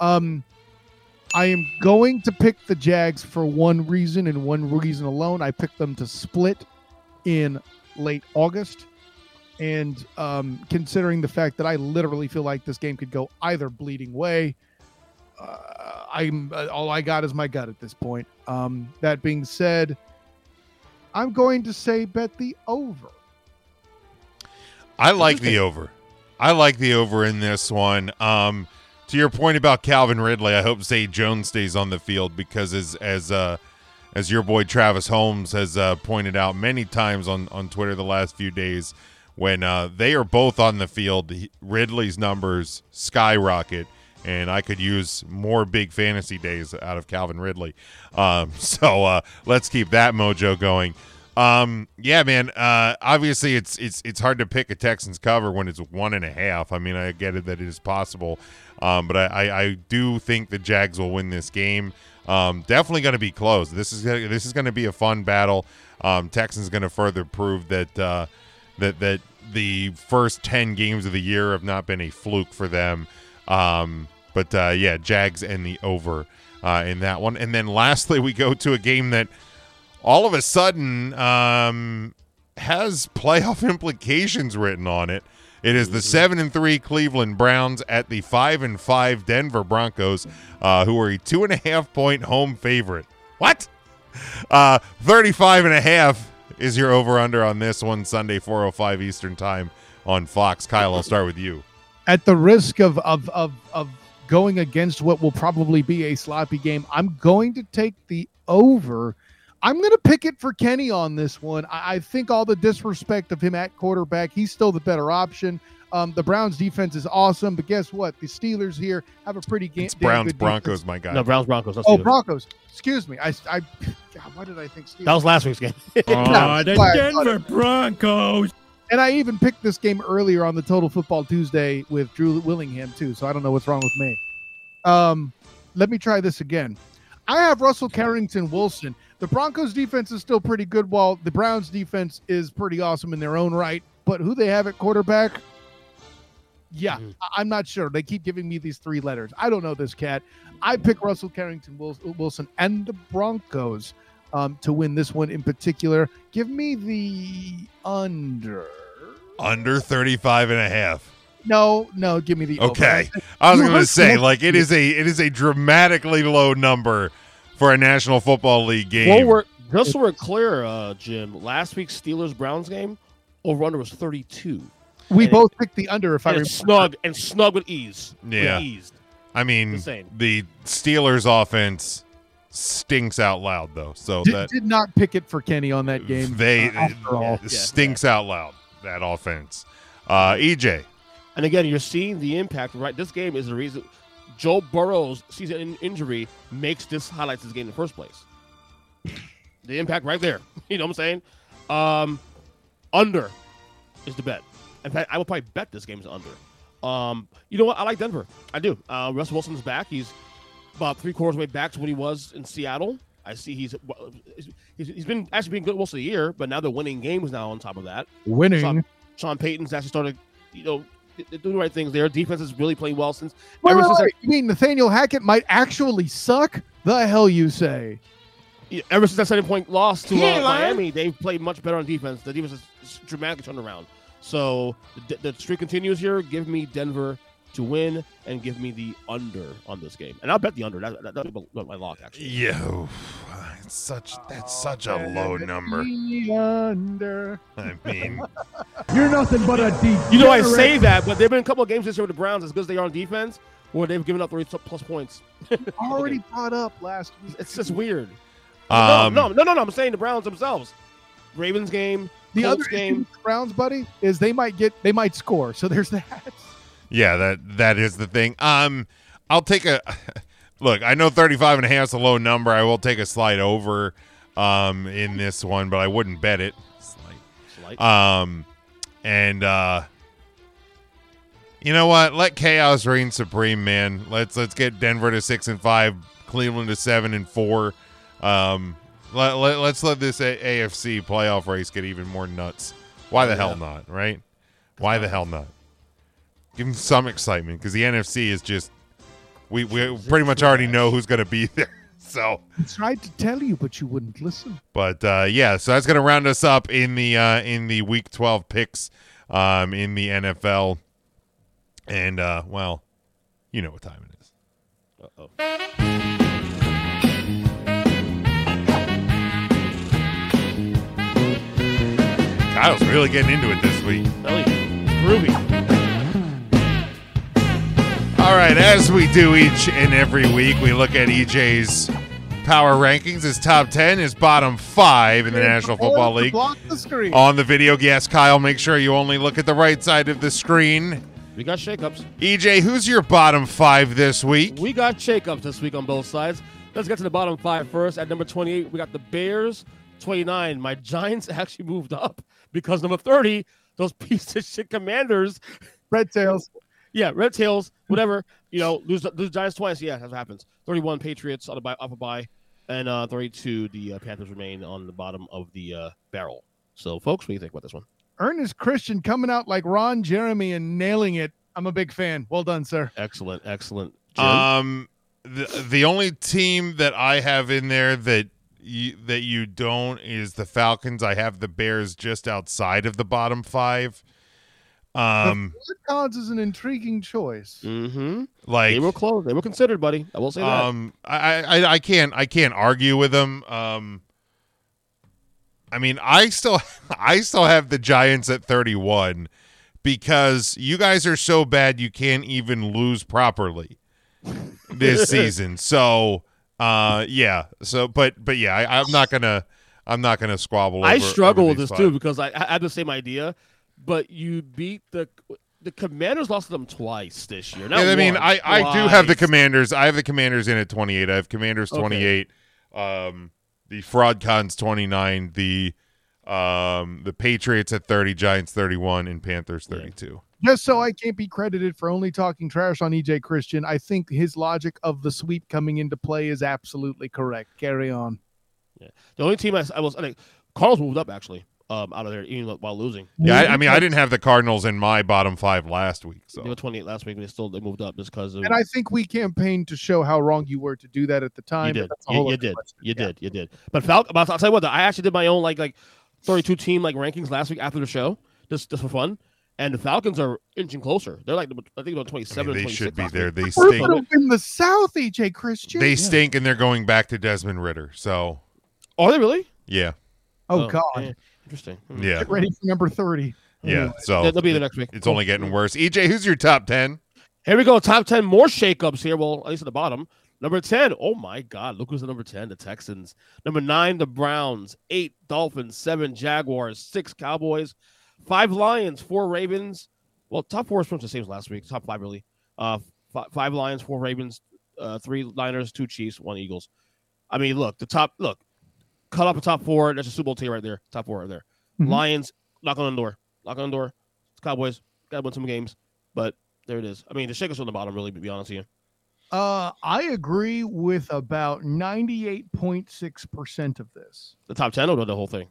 Um, I am going to pick the Jags for one reason and one reason alone. I picked them to split in late August. And um, considering the fact that I literally feel like this game could go either bleeding way, uh, I'm uh, all I got is my gut at this point. Um, that being said, I'm going to say bet the over. I like the over. I like the over in this one. Um, to your point about Calvin Ridley, I hope Zay Jones stays on the field because as as uh, as your boy Travis Holmes has uh, pointed out many times on on Twitter the last few days, when uh, they are both on the field, Ridley's numbers skyrocket. And I could use more big fantasy days out of Calvin Ridley. Um, so uh, let's keep that mojo going. Um, yeah, man. Uh, obviously, it's it's it's hard to pick a Texans cover when it's one and a half. I mean, I get it that it is possible, um, but I, I, do think the Jags will win this game. Um, definitely going to be close. This is gonna, this is going to be a fun battle. Um, Texans going to further prove that uh, that that the first ten games of the year have not been a fluke for them. Um, but uh, yeah, Jags and the over uh, in that one. And then lastly, we go to a game that all of a sudden um, has playoff implications written on it. It is the seven and three Cleveland Browns at the five and five Denver Broncos, uh, who are a two and a half point home favorite. What? Uh, 35 and a half is your over under on this one Sunday, 405 Eastern time on Fox. Kyle, I'll start with you. At the risk of of of of going against what will probably be a sloppy game, I'm going to take the over. I'm going to pick it for Kenny on this one. I, I think all the disrespect of him at quarterback, he's still the better option. Um, the Browns defense is awesome, but guess what? The Steelers here have a pretty game. It's Browns Broncos, my guy. No, Browns Broncos. Oh, Steelers. Broncos. Excuse me. I, I, God, why did I think Steelers? That was last week's game. Yeah, the why I Denver thought it- Broncos. And I even picked this game earlier on the Total Football Tuesday with Drew Willingham too. So I don't know what's wrong with me. Um, let me try this again. I have Russell Carrington Wilson. The Broncos defense is still pretty good, while the Browns defense is pretty awesome in their own right. But who they have at quarterback? Yeah, Mhm. I- I'm not sure. They keep giving me these three letters. I don't know this cat. I pick Russell Carrington Wil- Wilson and the Broncos um, to win this one in particular. Give me the under. Under 35 and a half. No, no, give me the over. Okay. I was going to say like it is a it is a dramatically low number for a National Football League game. Well, we're, just so we're clear, uh, Jim, last week's Steelers Browns game, over under was 32. We And both picked the under. If I And remember. snug and snug with ease. With Yeah. ease. I mean, Insane. the Steelers offense stinks out loud though. So Did, that did not pick it for Kenny on that game. they uh, after all. it stinks out loud that offense. Uh, EJ, And again, you're seeing the impact, right? This game is the reason Joe Burrow's season in- injury makes this highlights this game in the first place. The impact right there. You know what I'm saying? Um, under is the bet. In fact, I would probably bet this game is under. Um, you know what? I like Denver. I do. Uh, Russell Wilson's back. He's about three quarters way back to what he was in Seattle. I see he's he's, he's been actually been good most of the year, but now they're winning games now on top of that. Winning. Sean, Sean Payton's actually started, you know, they're doing the right things there. Defense is really playing well since Wait, ever wait, since wait. You mean Nathaniel Hackett might actually suck? The hell you say? yeah, ever since that seven point loss to uh. Miami, they've played much better on defense. The defense is dramatically turned around. So the, the streak continues here. Give me Denver to win and give me the under on this game, and I'll bet the under. That, that, that'll be my lock actually. yeah, oof, it's such that's such a low number. Under. I mean, You're nothing but a deep. You know, I say that, but there've been a couple of games this year with the Browns, as good as they are on defense, where they've given up three plus points. Already brought up last week. It's just weird. um, no, no, no, no, no. I'm saying the Browns themselves. Ravens game, The Colts other issue game. with the Browns, buddy, is they might get they might score. So there's that. Yeah, that that is the thing. Um, I'll take a look. I know 35 and a half is a low number. I will take a slight over um in this one, but I wouldn't bet it. Slight. Um, and uh, you know what? Let chaos reign supreme, man. Let's let's get Denver to six and five, Cleveland to seven and four. Um, let, let, let's let this a- AFC playoff race get even more nuts. Why the hell not? Right? Why the hell not? Give them some excitement because the NFC is just we we pretty much already know who's going to be there. So. I tried to tell you, but you wouldn't listen. But uh, yeah, so that's going to round us up in the uh, in the Week 12 picks um, in the NFL. And uh, well, you know what time it is. Uh-oh. Kyle's really getting into it this week. Tell you, groovy. All right, as we do each and every week, we look at EJ's power rankings. His top 10, his bottom five in the National Football League. Block the screen. On the video, yes, Kyle, make sure you only look at the right side of the screen. We got shakeups. EJ, who's your bottom five this week? We got shakeups this week on both sides. Let's get to the bottom five first. At number 28, we got the Bears. 29, my Giants actually moved up because number 30, those piece of shit commanders. Red tails. Yeah, Red Tails, whatever. You know, lose lose Giants twice. Yeah, that happens. 31 Patriots on a bye, off a bye, and uh, 32 the uh, Panthers remain on the bottom of the uh, barrel. So, folks, what do you think about this one? Ernest Christian coming out like Ron Jeremy and nailing it. I'm a big fan. Well done, sir. Excellent, excellent. Jim? Um, the the only team that I have in there that you, that you don't is the Falcons. I have the Bears just outside of the bottom five. Um, Fort Collins is an intriguing choice. mm-hmm. like They were close. They were considered, buddy. I will say that. um, I, I I can't I can't argue with them. Um, I mean, I still I still have the Giants at thirty one because you guys are so bad you can't even lose properly this season. So, uh, yeah. So, but but yeah, I, I'm not gonna I'm not gonna squabble. I over- struggle over with this five. too because I, I had the same idea, but you beat the the Commanders lost to them twice this year. Not Yeah, I mean, once, I, I do have the. Commanders. I have the Commanders in at 28. I have Commanders Okay. 28. Um, the Fraud Cons 29. The um, the Patriots at 30. Giants 31. And Panthers 32. Just so I can't be credited for only talking trash on EJ Christian, I think his logic of the sweep coming into play is absolutely correct. Carry on. Yeah. The only team I, I was I think Carlos moved up actually. Um, out of there, even while losing. Yeah, I, I mean, I didn't have the Cardinals in my bottom five last week. So They were 28 last week, and they still they moved up just because. And I think we campaigned to show how wrong you were to do that at the time. You did. You, you did. question. You Yeah. did. You did. But Falcon. I'll tell you what. though, I actually did my own like like 32 team like rankings last week after the show, just just for fun. And the Falcons are inching closer. They're like I think they're I 27. mean, they 26 should be there. They stink. gonna the South, EJ Christian. They stink, and they're going back to Desmond Ridder. So Are they really? yeah, oh, God. man. Interesting. Hmm. yeah, Get ready for number 30. yeah. So They'll be the next week. it's only getting worse. EJ, who's your top ten? Here we go. Top 10 more shakeups here. Well, at least at the bottom. Number 10. Oh my God. Look who's at number 10. The Texans. Number nine, the Browns. Eight, Dolphins. Seven, Jaguars. Six, Cowboys. Five, Lions. Four, Ravens. Well, top four is pretty much the same as last week. Top five, really. Uh, f- five Lions, four Ravens, uh, three Niners, two Chiefs, one Eagles. I mean, look, the top, look, cut off the top four. That's a Super Bowl team right there. Top four right there. Mhm. Lions, knock on the door. Knock on the door. It's Cowboys, got to win some games. But there it is. I mean, the shakers on the bottom, really, to be honest with you. Uh, I agree with about 98.6% of this. The top 10 or the whole thing?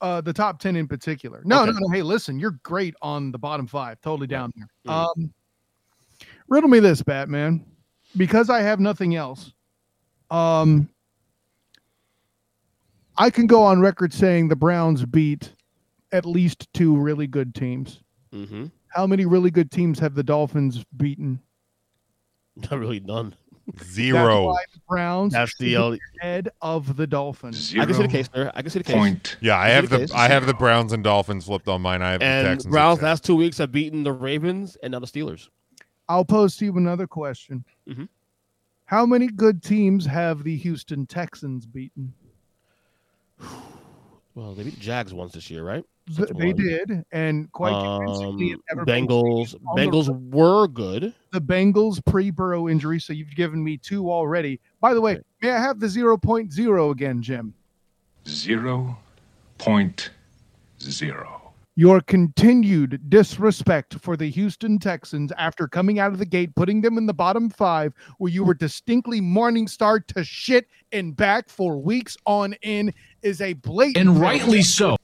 Uh, the top 10 in particular. No, Okay. no, no. Hey, listen, you're great on the bottom five. Totally down there. Mm. Um, riddle me this, Batman. Because I have nothing else, um, I can go on record saying the Browns beat at least two really good teams. Mm-hmm. How many really good teams have the Dolphins beaten? Not really none. That's Zero. why the Browns That's the are only. head of the Dolphins. I can see the case there. I can see the case. Point. Yeah, I Is it have the the? I have the Browns and Dolphins flipped on mine. I have the And Texans. at Browns last two weeks have beaten the Ravens and now the Steelers. I'll pose to you another question. Mhm. How many good teams have the Houston Texans beaten? Well, they beat the Jags once this year, right? Th- they one. did, and quite Um, convincingly. it never Bengals. the Bengals were good. the Bengals pre-Burrow injury. So you've given me two already. By the way, may I have the 0.0 again, Jim? Zero point zero. Your continued disrespect for the Houston Texans after coming out of the gate, putting them in the bottom five, where you were distinctly morning star to shit and back for weeks on end, is a blatant. And rightly so.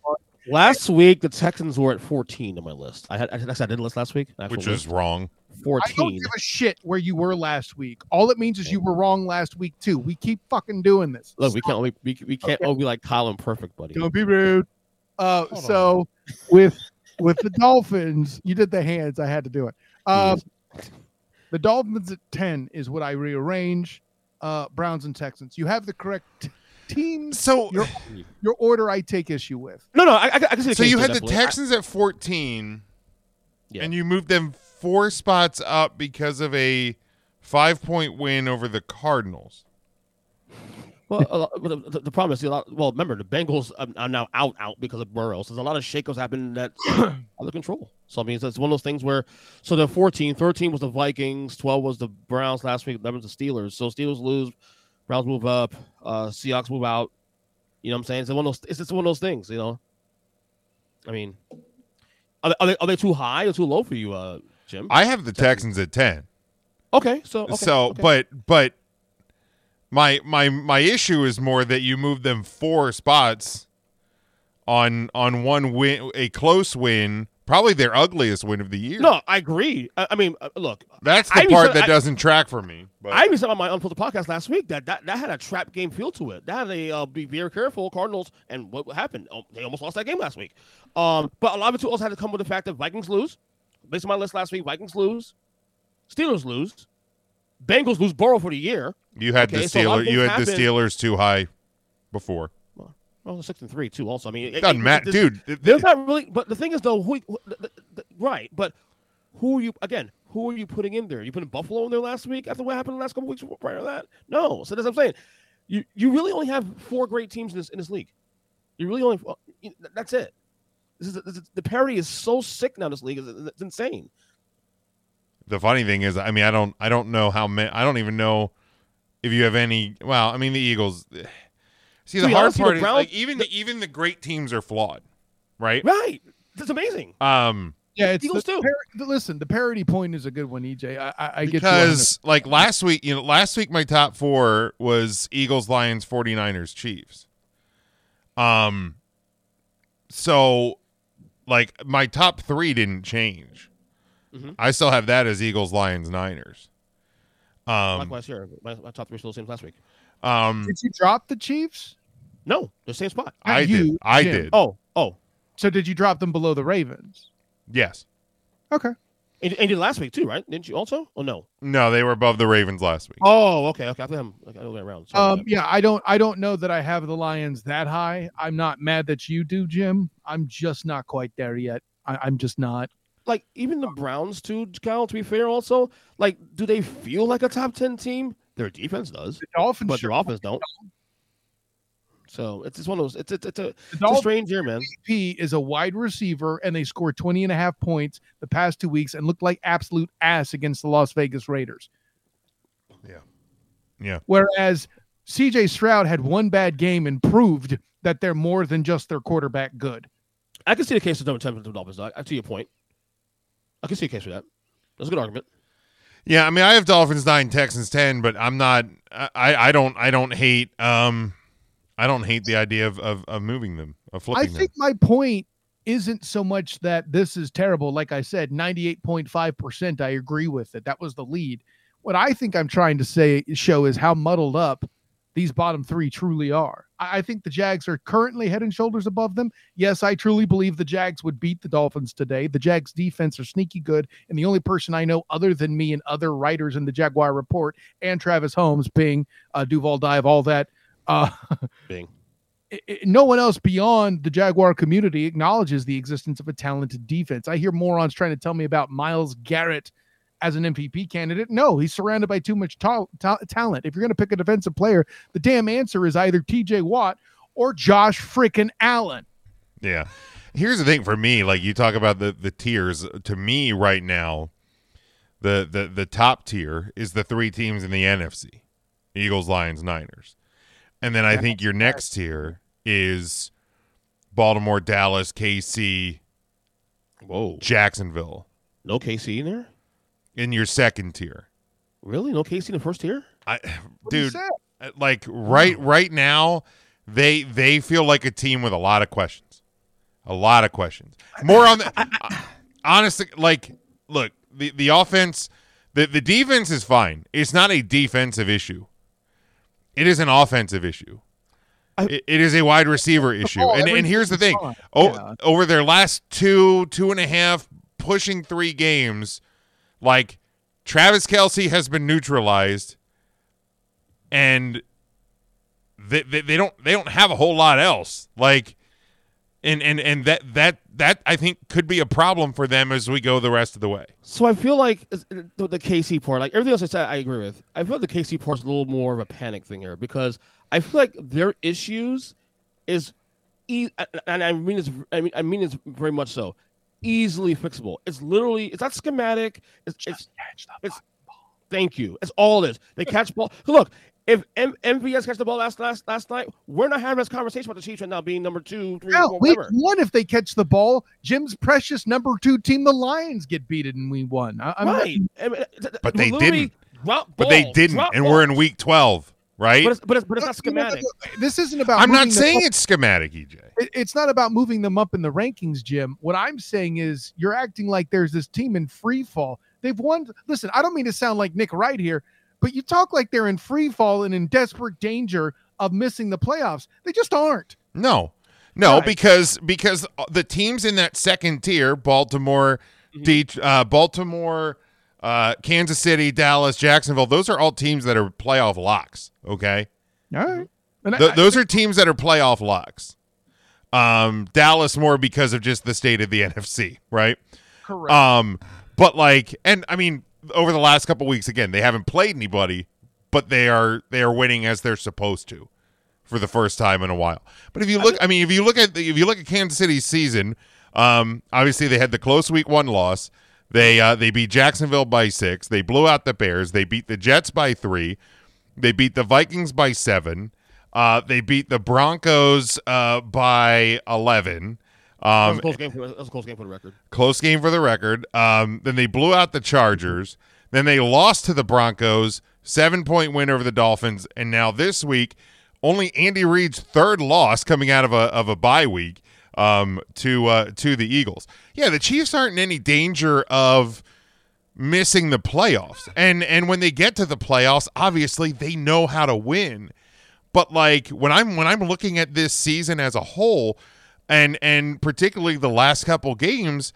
Last week, the Texans were at 14 on my list. I had I, I said I did a list last week. an actual which is list. wrong. I don't 14. give a shit where you were last week. All it means is you were wrong last week too. We keep fucking doing this. Look, we can't only we, we can't Okay. all be like Colin Perfect, buddy. Don't be rude. Uh, Hold so with with the Dolphins, you did the hands. I had to do it. Um, the Dolphins at ten is what I rearrange. Uh, Browns and Texans. You have the correct t- teams. So Your your order I take issue with. No, no, I, I, I can see the so you had the definitely. Texans at 14 Yeah. and you moved them four spots up because of a 5-point win over the Cardinals. Well, lot, the, the, problem is, a lot, well, remember the Bengals are, now out, out because of Burrow. So there's a lot of shakeups happening that out of control. So I mean, it's, one of those things where, so the 14, 13 was the Vikings, 12 was the Browns last week, 11 was the Steelers. So Steelers lose, Browns move up, uh, Seahawks move out. You know what I'm saying? It's one of those. It's just one of those things. You know. I mean, are they, are they, are they too high or too low for you, uh, Jim? I have the Texans at 10. okay, so okay, so, okay. but but my my my issue is more that you moved them four spots on on one win, a close win, probably their ugliest win of the year. no, I agree. I, I mean, uh, look, that's the even part said- that I- doesn't track for me. But I even said on my unfiltered podcast last week that that, that had a trap game feel to it. That had a uh, be very careful Cardinals and what happened. Oh, they almost lost that game last week. Um, but a lot of it too also had to come with the fact that Vikings lose. Based on my list last week, Vikings lose, Steelers lose, Bengals lose Burrow for the year. you had okay, the so a lot of Steelers. You things had the Steelers too high before. Well, six and three too. Also, I mean, it, Doesn't matter, dude. There's not really, but the thing is though, who, who the, the, right? But who are you again? Who are you putting in there? You putting Buffalo in there last week after what happened the last couple weeks prior to that? No. So that's what I'm saying. You you really only have four great teams in this in this league. You really only you- that's it. This is, this is the parity is so sick now. in This league is it's insane. The funny thing is, I mean, I don't, I don't know how many. I don't even know if you have any. Well, I mean, the Eagles. See, the hard honest, the part is Browns- like even even the great teams are flawed, right? Right. That's amazing. Um, Yeah, it's Eagles the, too. par- listen, the parity point is a good one, EJ. I, I, I get you on because like last week, you know, last week my top four was Eagles, Lions, 49ers, Chiefs. Um, so like my top three didn't change. Mhm. I still have that as Eagles, Lions, Niners. Um, Likewise here. My, my top three still the same as last week. um, Did you drop the Chiefs? No, the same spot. Not I you, did. I Jim. did. Oh, oh. So did you drop them below the Ravens? Yes. Okay. And, and you did last week too, right? Didn't you also? Oh no. No, they were above the Ravens last week. Oh, okay, okay. I think I'm like, I went around. Sorry Um, yeah, I don't I don't know that I have the Lions that high. I'm not mad that you do, Jim. I'm just not quite there yet. I, I'm just not. Like even the Browns too, Kyle, to be fair, also, like, do they feel like a top ten team? Their defense does, The Dolphins but sure their offense don't. So it's just one of those. It's it's, it's a it's a strange year, man. MVP is a wide receiver and they scored 20 and a half points the past two weeks and looked like absolute ass against the Las Vegas Raiders. Yeah. Yeah. Whereas CJ Stroud had one bad game and proved that they're more than just their quarterback good. I can see the case of number ten for the Dolphins. Though. I see your point. I can see a case for that. That's a good argument. Yeah, I mean, I have Dolphins nine, Texans ten, but I'm not. I, I don't. I don't hate. Um, I don't hate the idea of of, of moving them, of I flipping think my point isn't so much that this is terrible. Like I said, 98.5%, I agree with it. That was the lead. What I think I'm trying to say show is how muddled up these bottom three truly are. I, think the Jags are currently head and shoulders above them. Yes, I truly believe the Jags would beat the Dolphins today. The Jags defense are sneaky good. And the only person I know other than me and other writers in the Jaguar report and Travis Holmes, Bing, uh, Duval Dive, all that, uh, Bing. i- i- no one else beyond the Jaguar community acknowledges the existence of a talented defense. I hear morons trying to tell me about Myles Garrett as an MVP candidate. No, he's surrounded by too much ta- ta- talent. If you're going to pick a defensive player, the damn answer is either TJ Watt or Josh freaking Allen. Yeah. Here's the thing for me. Like you talk about the the tiers. To me, right now, the the the top tier is the three teams in the NFC: Eagles, Lions, Niners, and then I think your next tier is Baltimore, Dallas, KC, Whoa. Jacksonville. No KC in there? In your second tier. Really? No KC in the first tier? I, What dude, uh, like right right now, they they feel like a team with a lot of questions, a lot of questions. More on the honestly, like look the the offense, the the defense is fine. It's not a defensive issue. It is an offensive issue. I- It- it is a wide receiver issue, ball, and and here's the thing: oh, over their last two two and a half, pushing three games, like Travis Kelce has been neutralized, and they, they they don't they don't have a whole lot else. Like, and and and that that that I think could be a problem for them as we go the rest of the way. So I feel like the, the KC part, like everything else I said, I agree with. I feel like the KC part is a little more of a panic thing here because I feel like their issues is, and I mean it's, I mean, I mean it's very much so, easily fixable. It's literally, it's not schematic. It's, it's, it's. Thank you. It's all it is. They catch ball. Look, if M- MVS catch the ball last last last night, we're not having this conversation about the Chiefs right now being number two, three, Hell, four, week whatever. one, if they catch the ball, Jim's precious number two team, the Lions, get beaten and we won. I, I'm not- right. I mean, uh, th- th- But they didn't. Drop But they didn't, drop and we're in week twelve, right? But it's, but it's, but it's not You know, schematic. This isn't about. I'm not saying it's schematic, EJ. it- it's not about moving them up in the rankings, Jim. What I'm saying is you're acting like there's this team in free fall. They've won. Listen, I don't mean to sound like Nick Wright here, but you talk like they're in free fall and in desperate danger of missing the playoffs. They just aren't. No, no, Right. because because the teams in that second tier, Baltimore, Mm-hmm. Det- uh, Baltimore, uh, Kansas City, Dallas, Jacksonville, those are all teams that are playoff locks. Okay, All right. Th- those are teams that are playoff locks. Um, Dallas more because of just the state of the NFC, right? correct. Um, but like, and I mean, over the last couple weeks, again, they haven't played anybody, but they are they are winning as they're supposed to for the first time in a while. But if you look, I mean, if you look at the, if you look at Kansas City's season, um, obviously they had the close week one loss. They uh, they beat Jacksonville by six. They blew out the Bears. They beat the Jets by three. They beat the Vikings by seven. Uh, they beat the Broncos uh, by eleven. That was Um, a close game. For, that was a close game for the record. close game for the record. Um, then they blew out the Chargers. Then they lost to the Broncos, seven point win over the Dolphins, and now this week, only Andy Reid's third loss coming out of a of a bye week. Um, to uh, to the Eagles. Yeah, the Chiefs aren't in any danger of missing the playoffs. And and when they get to the playoffs, obviously they know how to win. But like when I'm when I'm looking at this season as a whole and and particularly the last couple games,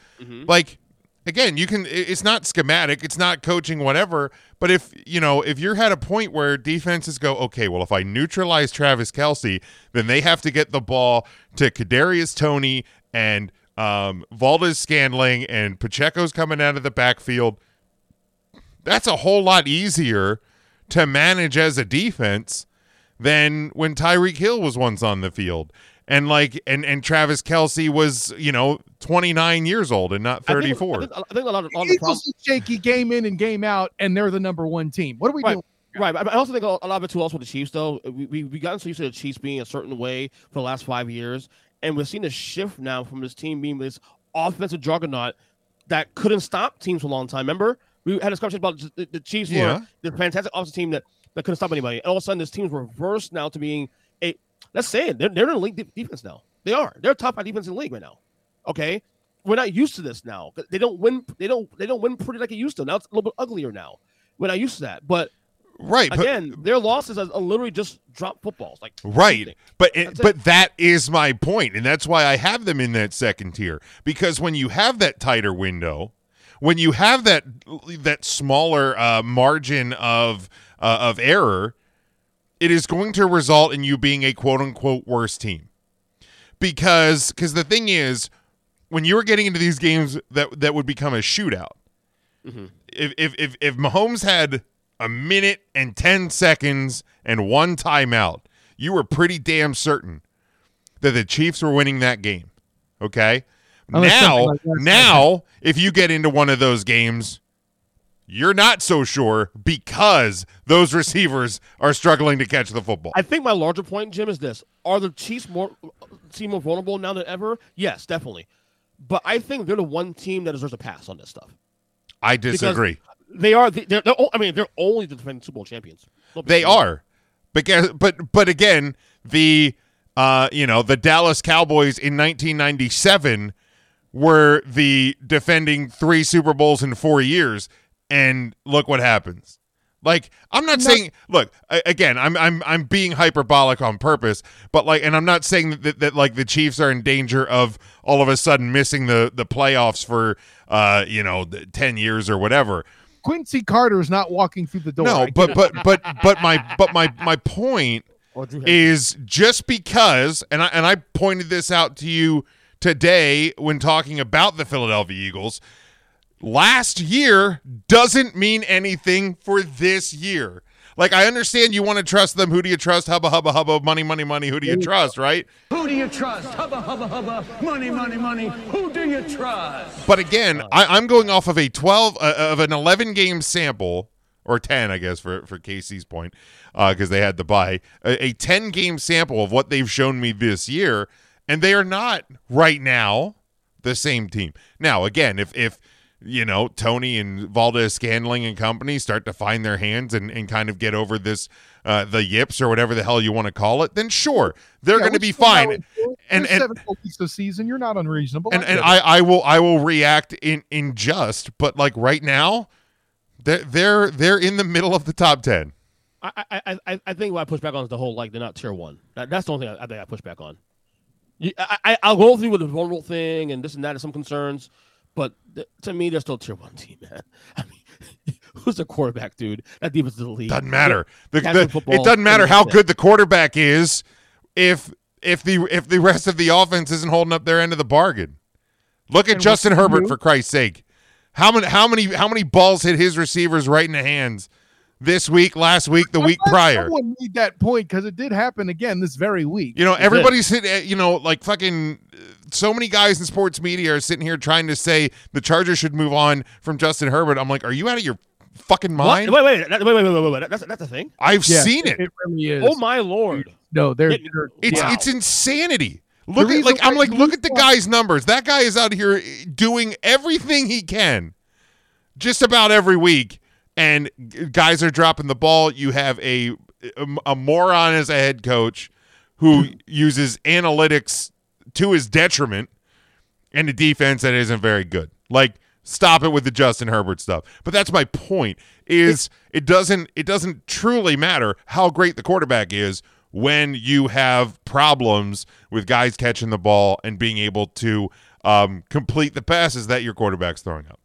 like again, you can it's not schematic, it's not coaching whatever, but if, you know, if you're at a point where defenses go, okay, well if I neutralize Travis Kelce, then they have to get the ball to Kadarius Toney and um Valdes-Scantling and Pacheco's coming out of the backfield that's a whole lot easier to manage as a defense than when Tyreek Hill was once on the field. And like and and Travis Kelce was, you know, 29 years old and not I think- 34. I think, I think a lot of, a lot of the problem. Eagles shaky game in and game out, and they're the number one team. What are we Right. doing? Right, but I also think a lot of it too. Also, with the Chiefs, though, we we we gotten so used to the Chiefs being a certain way for the last five years, and we're seeing a shift now from this team being this offensive juggernaut that couldn't stop teams for a long time. Remember, we had a discussion about the, the Chiefs Yeah. were the fantastic offensive team that, that couldn't stop anybody, and all of a sudden, this team's reversed now to being a let's say it, they're they're in the league de- defense now. They are. They're top five defense in the league right now. Okay, we're not used to this now. They don't win. They don't. They don't win pretty like it used to. Now it's a little bit uglier now. We're not used to that, but right, but again, their losses are, are literally just drop footballs. Like Right. But it, That's it. but that is my point and that's why I have them in that second tier because when you have that tighter window, when you have that that smaller uh, margin of uh, of error, it is going to result in you being a quote unquote worse team. Because cuz the thing is when you were getting into these games that that would become a shootout. Mm-hmm. If if if if Mahomes had a minute and 10 seconds and one timeout, you were pretty damn certain that the Chiefs were winning that game. Okay? Unless now, like now if you get into one of those games, you're not so sure because those receivers are struggling to catch the football. I think my larger point, Jim, is this: Are the Chiefs more seem more vulnerable now than ever? Yes, definitely. But I think they're the one team that deserves a pass on this stuff. I Because disagree. They are. The, they're, they're. I mean, they're only the defending Super Bowl champions. They deal. are. Because but but again, the uh you know, the Dallas Cowboys in 1997 were the defending 3 Super Bowls in 4 years and look what happens. Like I'm not saying look, again, I'm I'm I'm being hyperbolic on purpose, but like and I'm not saying that, that, that like the Chiefs are in danger of all of a sudden missing the the playoffs for uh you know, 10 years or whatever. Quincy Carter is not walking through the door. No, but but but but my but my my point Or Drew Henson. is just because and I and I pointed this out to you today when talking about the Philadelphia Eagles. Last year doesn't mean anything for this year. Like I understand you want to trust them. Who do you trust? Hubba hubba hubba. Money money money. Who do you trust? Right? Who do you trust? Hubba, hubba, hubba. Money, money, money. Who do you trust? But again, I, I'm going off of a 12 uh, of an 11 game sample or 10, I guess, for for Casey's point, because they had to buy a, a 10 game sample of what they've shown me this year, and they are not right now the same team. Now, again, if if you know Toney and Valdes-Scantling and company start to find their hands and, and kind of get over this uh, the yips or whatever the hell you want to call it, then sure they're Yeah, going to be fine. know And and seven full weeks of season. You're not unreasonable. and get and. I, I will I will react in in just, but like right now, they're they're they're in the middle of the top ten. I, I, I- I, I think what I push back on is the whole like they're not tier one. That, that's the only thing I, I think I push back on. I, I, I'll go through with the vulnerable thing and this and that and some concerns, but th- to me, they're still tier one team, man. I mean, who's the quarterback, dude? That defense is the league. Doesn't matter. The, the- it doesn't matter how good the quarterback is if if the if the rest of the offense isn't holding up their end of the bargain. Look at And Justin Herbert for Christ's sake. How many how many how many balls hit his receivers right in the hands this week, last week, the week prior? Someone made that point because it did happen again this very week. You know, everybody's sitting, uh, you know, like fucking. uh, So many guys in sports media are sitting here trying to say the Chargers should move on from Justin Herbert. I'm like, are you out of your fucking What? mind? Wait, wait, wait, wait, wait, wait, wait. That's that's a thing. I've Yeah, seen it. It really is. Oh my lord! no, they're, It- they're- It's Wow. it's insanity. Look at like I'm like look at the guy's numbers. That guy is out here doing everything he can, just about every week, and guys are dropping the ball. You have a a, moron as a head coach who uses analytics to his detriment and a defense that isn't very good. Like stop it with the Justin Herbert stuff. But that's my point is it doesn't it doesn't truly matter how great the quarterback is when you have problems with guys catching the ball and being able to um, complete the passes that your quarterback's throwing up.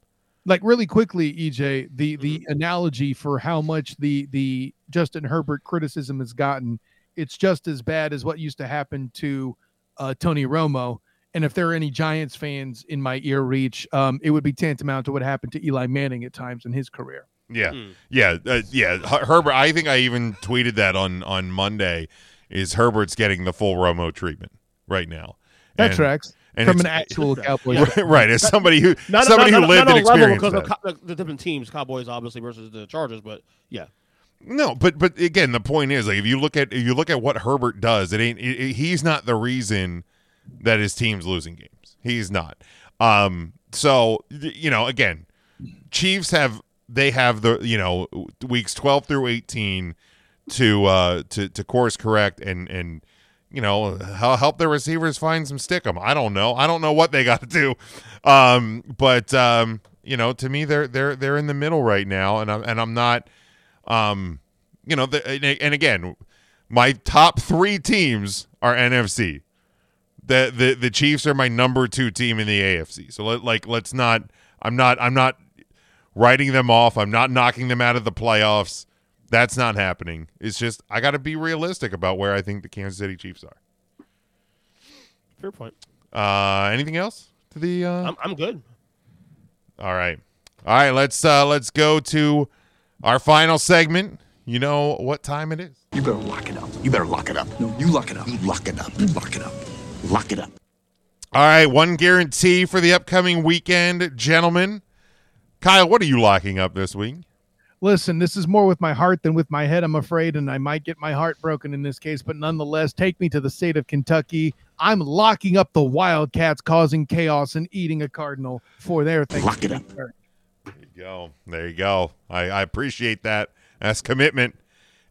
Like really quickly, EJ, the the analogy for how much the the Justin Herbert criticism has gotten, it's just as bad as what used to happen to uh, Tony Romo. And if there are any Giants fans in my ear reach, um, it would be tantamount to what happened to Eli Manning at times in his career. Yeah, yeah, uh, yeah. Her- Herbert. I think I even tweeted that on on Monday. Is Herbert's getting the full Romo treatment right now? That And- tracks and from an actual Cowboy. right, right, as somebody who Not, somebody not, who not, lived not and on level because that. of the different teams, Cowboys obviously versus the Chargers, but yeah, No, but but again, the point is like if you look at if you look at what Herbert does, it ain't it, it- he's not the reason that his team's losing games. He's not. Um. So you know, again, Chiefs have they have the you know weeks twelve through eighteen to uh to to course correct and and you know help their receivers find some stickum. I don't know. I don't know what they got to do. Um. But um. You know, to me, they're they're they're in the middle right now, and I'm and I'm not um, you know, the, and, and again, my top three teams are NFC. The, the the Chiefs are my number two team in the AFC. So let, like, let's not. I'm not. I'm not writing them off. I'm not knocking them out of the playoffs. That's not happening. It's just I got to be realistic about where I think the Kansas City Chiefs are. fair point. Uh, anything else to the? Uh... I'm, I'm good. All right. All right, let's uh let's go to our final segment. You know what time it is. You better lock it up. You better lock it up. No, you lock it up. You lock it up. You lock it up. Lock it up. All right, one guarantee for the upcoming weekend, gentlemen. Kyle, what are you locking up this week? Listen, this is more with my heart than with my head, I'm afraid, and I might get my heart broken in this case, but nonetheless, take me to the state of Kentucky. I'm locking up the Wildcats, causing chaos and eating a Cardinal for their thing. Lock it up. There you go. There you go. I, I appreciate that. That's commitment.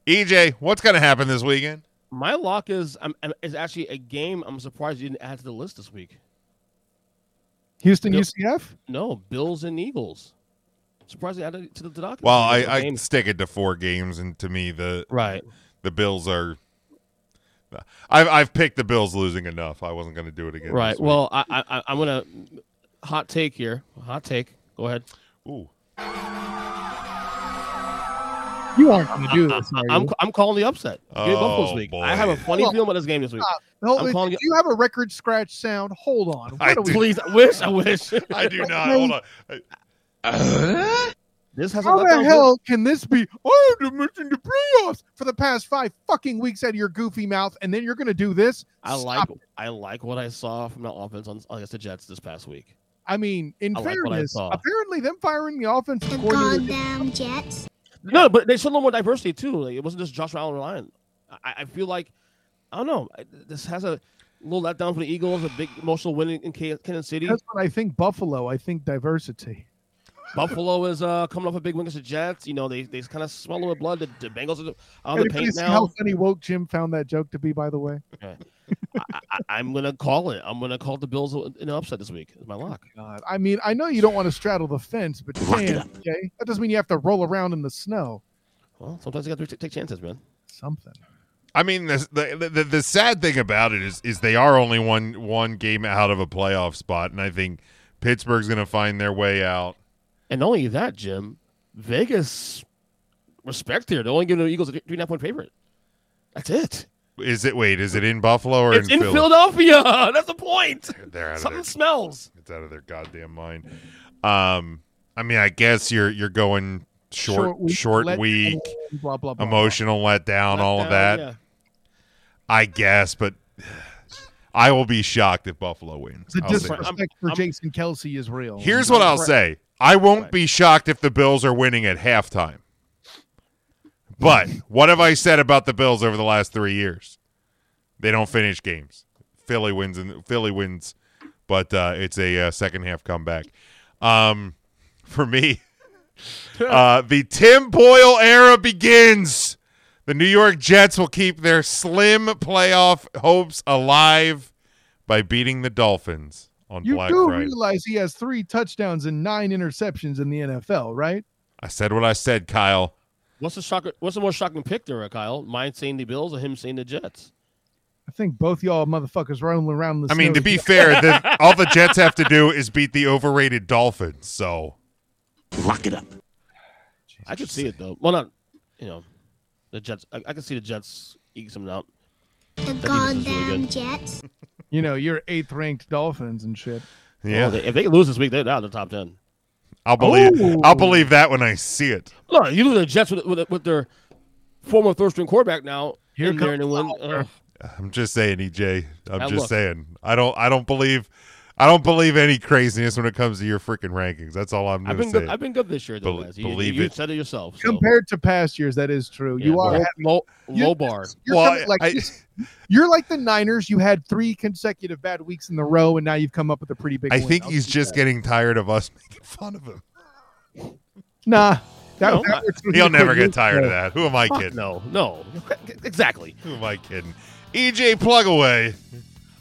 EJ, what's going to happen this weekend? My lock is um, um, is actually a game. I'm surprised you didn't add to the list this week. Houston Bill- UCF? No, Bills and Eagles. Surprised they added it to the docket. Well, I, It's a I stick it to four games, and to me, the right the Bills are. I've I've picked the Bills losing enough. I wasn't going to do it again. right. Well, I, I I'm gonna hot take here. Hot take. Go ahead. Ooh. You aren't going to do this. I, are I'm you? I'm calling the upset. Give me this Oh, week. boy. I have a funny Well, feeling about this game this week. Stop. No, I'm do calling you have a record scratch sound? Hold on. I What are we- do. Please, I wish. I wish. I do not. Hold on. I- This has a How the game. hell can this be? Oh, to mention the playoffs for the past five fucking weeks out of your goofy mouth, and then you're going to do this? I Stop like it. I like what I saw from the offense on against the Jets this past week. I mean, in I like what I fairness, saw. apparently them firing the offensive coordinator. Goddamn Jets. No, but they showed a little more diversity too. Like, it wasn't just Josh Allen relying. I, I feel like I don't know. I- This has a little letdown for the Eagles. A big emotional win in K- Kansas City. That's what I think. Buffalo. I think diversity. Buffalo is uh, coming off a big win against the Jets. You know they they kind of swallow with blood. The, the Bengals are on the paint now. how funny woke Jim found that joke to be? By the way, I, I, I'm gonna call it. I'm gonna call the Bills an upset this week. Is my lock. God, I mean, I know you don't want to straddle the fence, but Lock damn, okay, that doesn't mean you have to roll around in the snow. Well, sometimes you got to take chances, man. Something. I mean, the, the the the sad thing about it is is they are only one one game out of a playoff spot, and I think Pittsburgh's going to find their way out. And not only that, Jim, Vegas respect here. They're only giving the Eagles a three and a half point favorite. That's it. Is it? Wait, is it in Buffalo or It's in Philly? Philadelphia. That's the point. They're out of Something their, smells. it's out of their goddamn mind. Um, I mean, I guess you're you're going short short let week, down, blah blah blah. emotional letdown, all of that. Yeah. I guess, but I will be shocked if Buffalo wins. The I'll disrespect for I'm- Jason Kelce is real. Here's what I'll say. I won't be shocked if the Bills are winning at halftime. But what have I said about the Bills over the last three years? They don't finish games. Philly wins and Philly wins, but uh, it's a uh, second half comeback. Um, for me, uh, the Tim Boyle era begins. The New York Jets will keep their slim playoff hopes alive by beating the Dolphins on You Black do Friday. realize he has three touchdowns and nine interceptions in the NFL, right? I said what I said, Kyle. What's the shocker? What's the most shocking pick there, Kyle? Mine saying the Bills or him saying the Jets? I think both y'all motherfuckers rolling around the I mean, to be fair, the, all the Jets have to do is beat the overrated Dolphins. So Lock it up. I could see it though. Well, not you know, the Jets. I, I could see the Jets eke something out. The That defense is really goddamn. Jets. you know, you're eighth ranked Dolphins and shit. yeah, Oh, they- if they lose this week, they're out of the top ten. I'll believe Ooh. I'll believe that when I see it. Look, you lose the Jets with, with, with their former third string quarterback now. Here in there comes and win. Uh, I'm just saying, EJ. I'm Now just look. saying. I don't. I don't believe. I don't believe any craziness when it comes to your freaking rankings. That's all I'm I've been to good. I've been good this year, though. Bel- guys. You, believe you it. said it yourself. So. Compared to past years, that is true. Yeah, you are low, having- low, you- low bar. You're, Well, coming- like I- you're like the Niners. You had three consecutive bad weeks in the row, and now you've come up with a pretty big. I win. think I'll he's just that. getting tired of us making fun of him. nah. That, No, that I- He'll never get tired of that. Who am I kidding? no, no, exactly. Who am I kidding? EJ, plug away.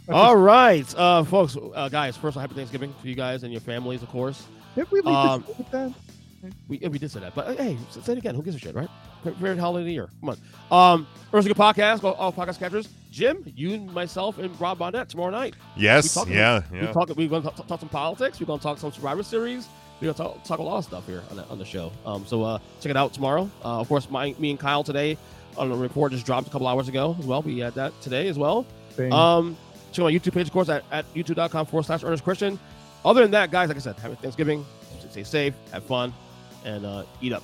All right, uh, folks, uh, guys. First, of all, happy Thanksgiving to you guys and your families, of course. Did we leave Um, this with that? We, we did say that, but uh, hey, say it again. Who gives a shit, right? Fa- Favorite holiday of the year. Come on. Um, first, a good podcast. All, all podcast catchers. Jim, you, myself, and Rob Bonnet tomorrow night. Yes. We talk- Yeah. We Yeah. talk. We're going to talk, talk some politics. We're going to talk some Survivor Series. We're going to talk, talk a lot of stuff here on the, on the show. Um, so uh, check it out tomorrow. Uh, of course, my, me and Kyle today on the report just dropped a couple hours ago as well. We had that today as well. Thing. Um, check out my YouTube page, of course, at, at youtube.com forward slash Ernest Christian. Other than that, guys, like I said, happy Thanksgiving. Stay safe, have fun, and uh, eat up.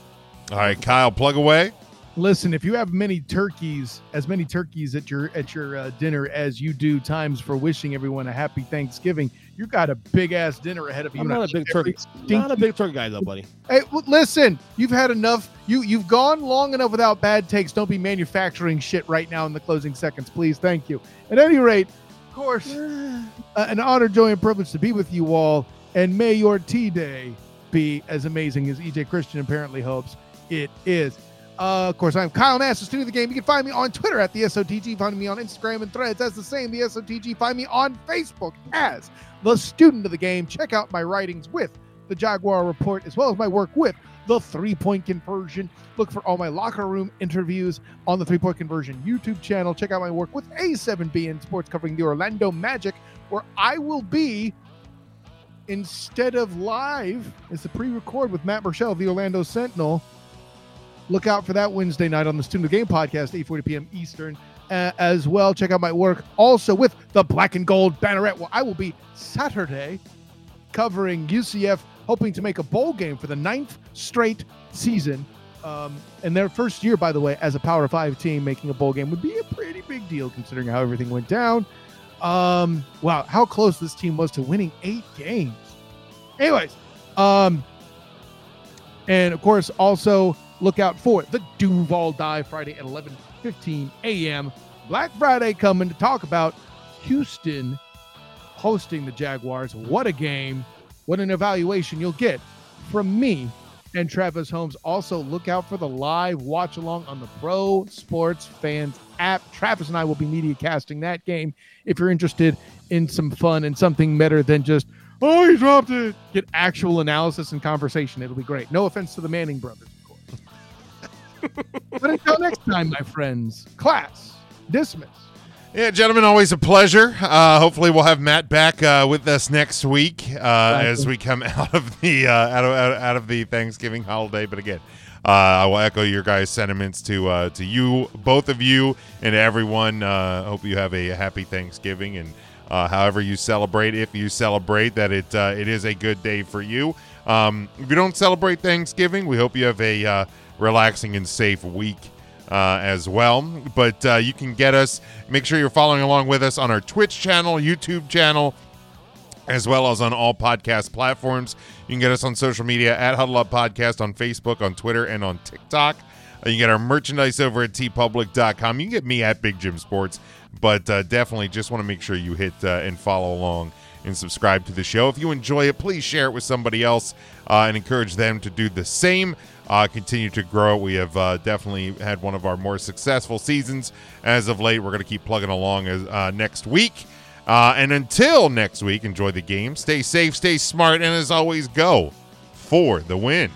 All right, Kyle, plug away. Listen, if you have many turkeys, as many turkeys at your at your uh, dinner as you do times for wishing everyone a happy Thanksgiving, you got a big ass dinner ahead of you. I'm not a big turkey. stinky- Not a big turkey guy, though, buddy. Hey, well, listen, you've had enough. You you've gone long enough without bad takes. Don't be manufacturing shit right now in the closing seconds, please. Thank you. At any rate, of course, uh, an honor, joy, and privilege to be with you all. And may your tea day be as amazing as EJ Christian apparently hopes it is. Uh, of course, I'm Kyle Nash, the student of the game. You can find me on Twitter at the SOTG. Find me on Instagram and threads as the same, the SOTG. Find me on Facebook as the student of the game. Check out my writings with the Jaguar Report, as well as my work with the Three Point Conversion. Look for all my locker room interviews on the Three Point Conversion YouTube channel. Check out my work with A7B in sports covering the Orlando Magic, where I will be instead of live, it's a pre-record with Matt Burchell of the Orlando Sentinel. Look out for that Wednesday night on the Student of Game podcast, 8:40 p.m. Eastern, uh, as well. Check out my work also with the Black and Gold Banneret. Well, I will be Saturday covering UCF, hoping to make a bowl game for the ninth straight season. Um, and their first year, by the way, as a Power Five team, making a bowl game would be a pretty big deal considering how everything went down. Um, wow, how close this team was to winning eight games. Anyways, um, and of course, also look out for the Duval Die Friday at 11:15 a.m. Black Friday coming to talk about Houston hosting the Jaguars. What a game! What an evaluation you'll get from me and Travis Holmes. Also, look out for the live watch along on the Pro Sports Fans app. Travis and I will be media casting that game. If you're interested in some fun and something better than just oh he dropped it, get actual analysis and conversation. It'll be great. No offense to the Manning brothers, of course. but until next time, my friends, class dismiss. Yeah, gentlemen, always a pleasure. Uh, hopefully, we'll have Matt back uh, with us next week uh, as we come out of the uh, out of out of the Thanksgiving holiday. But again, uh, I will echo your guys' sentiments to uh, to you, both of you, and everyone. Uh, hope you have a happy Thanksgiving and uh, however you celebrate. If you celebrate, that it uh, it is a good day for you. Um, if you don't celebrate Thanksgiving, we hope you have a uh, relaxing and safe week uh, as well. But uh, you can get us. Make sure you're following along with us on our Twitch channel, YouTube channel, as well as on all podcast platforms. You can get us on social media at Huddle Up Podcast on Facebook, on Twitter, and on TikTok. Uh, you can get our merchandise over at teepublic.com. You can get me at Big Jim Sports, but uh, definitely just want to make sure you hit uh, and follow along and subscribe to the show. If you enjoy it, please share it with somebody else uh, and encourage them to do the same. Uh, continue to grow. We have uh, definitely had one of our more successful seasons as of late. We're going to keep plugging along as uh, next week Uh, and until next week, enjoy the game. Stay safe, stay smart, and as always, go for the win.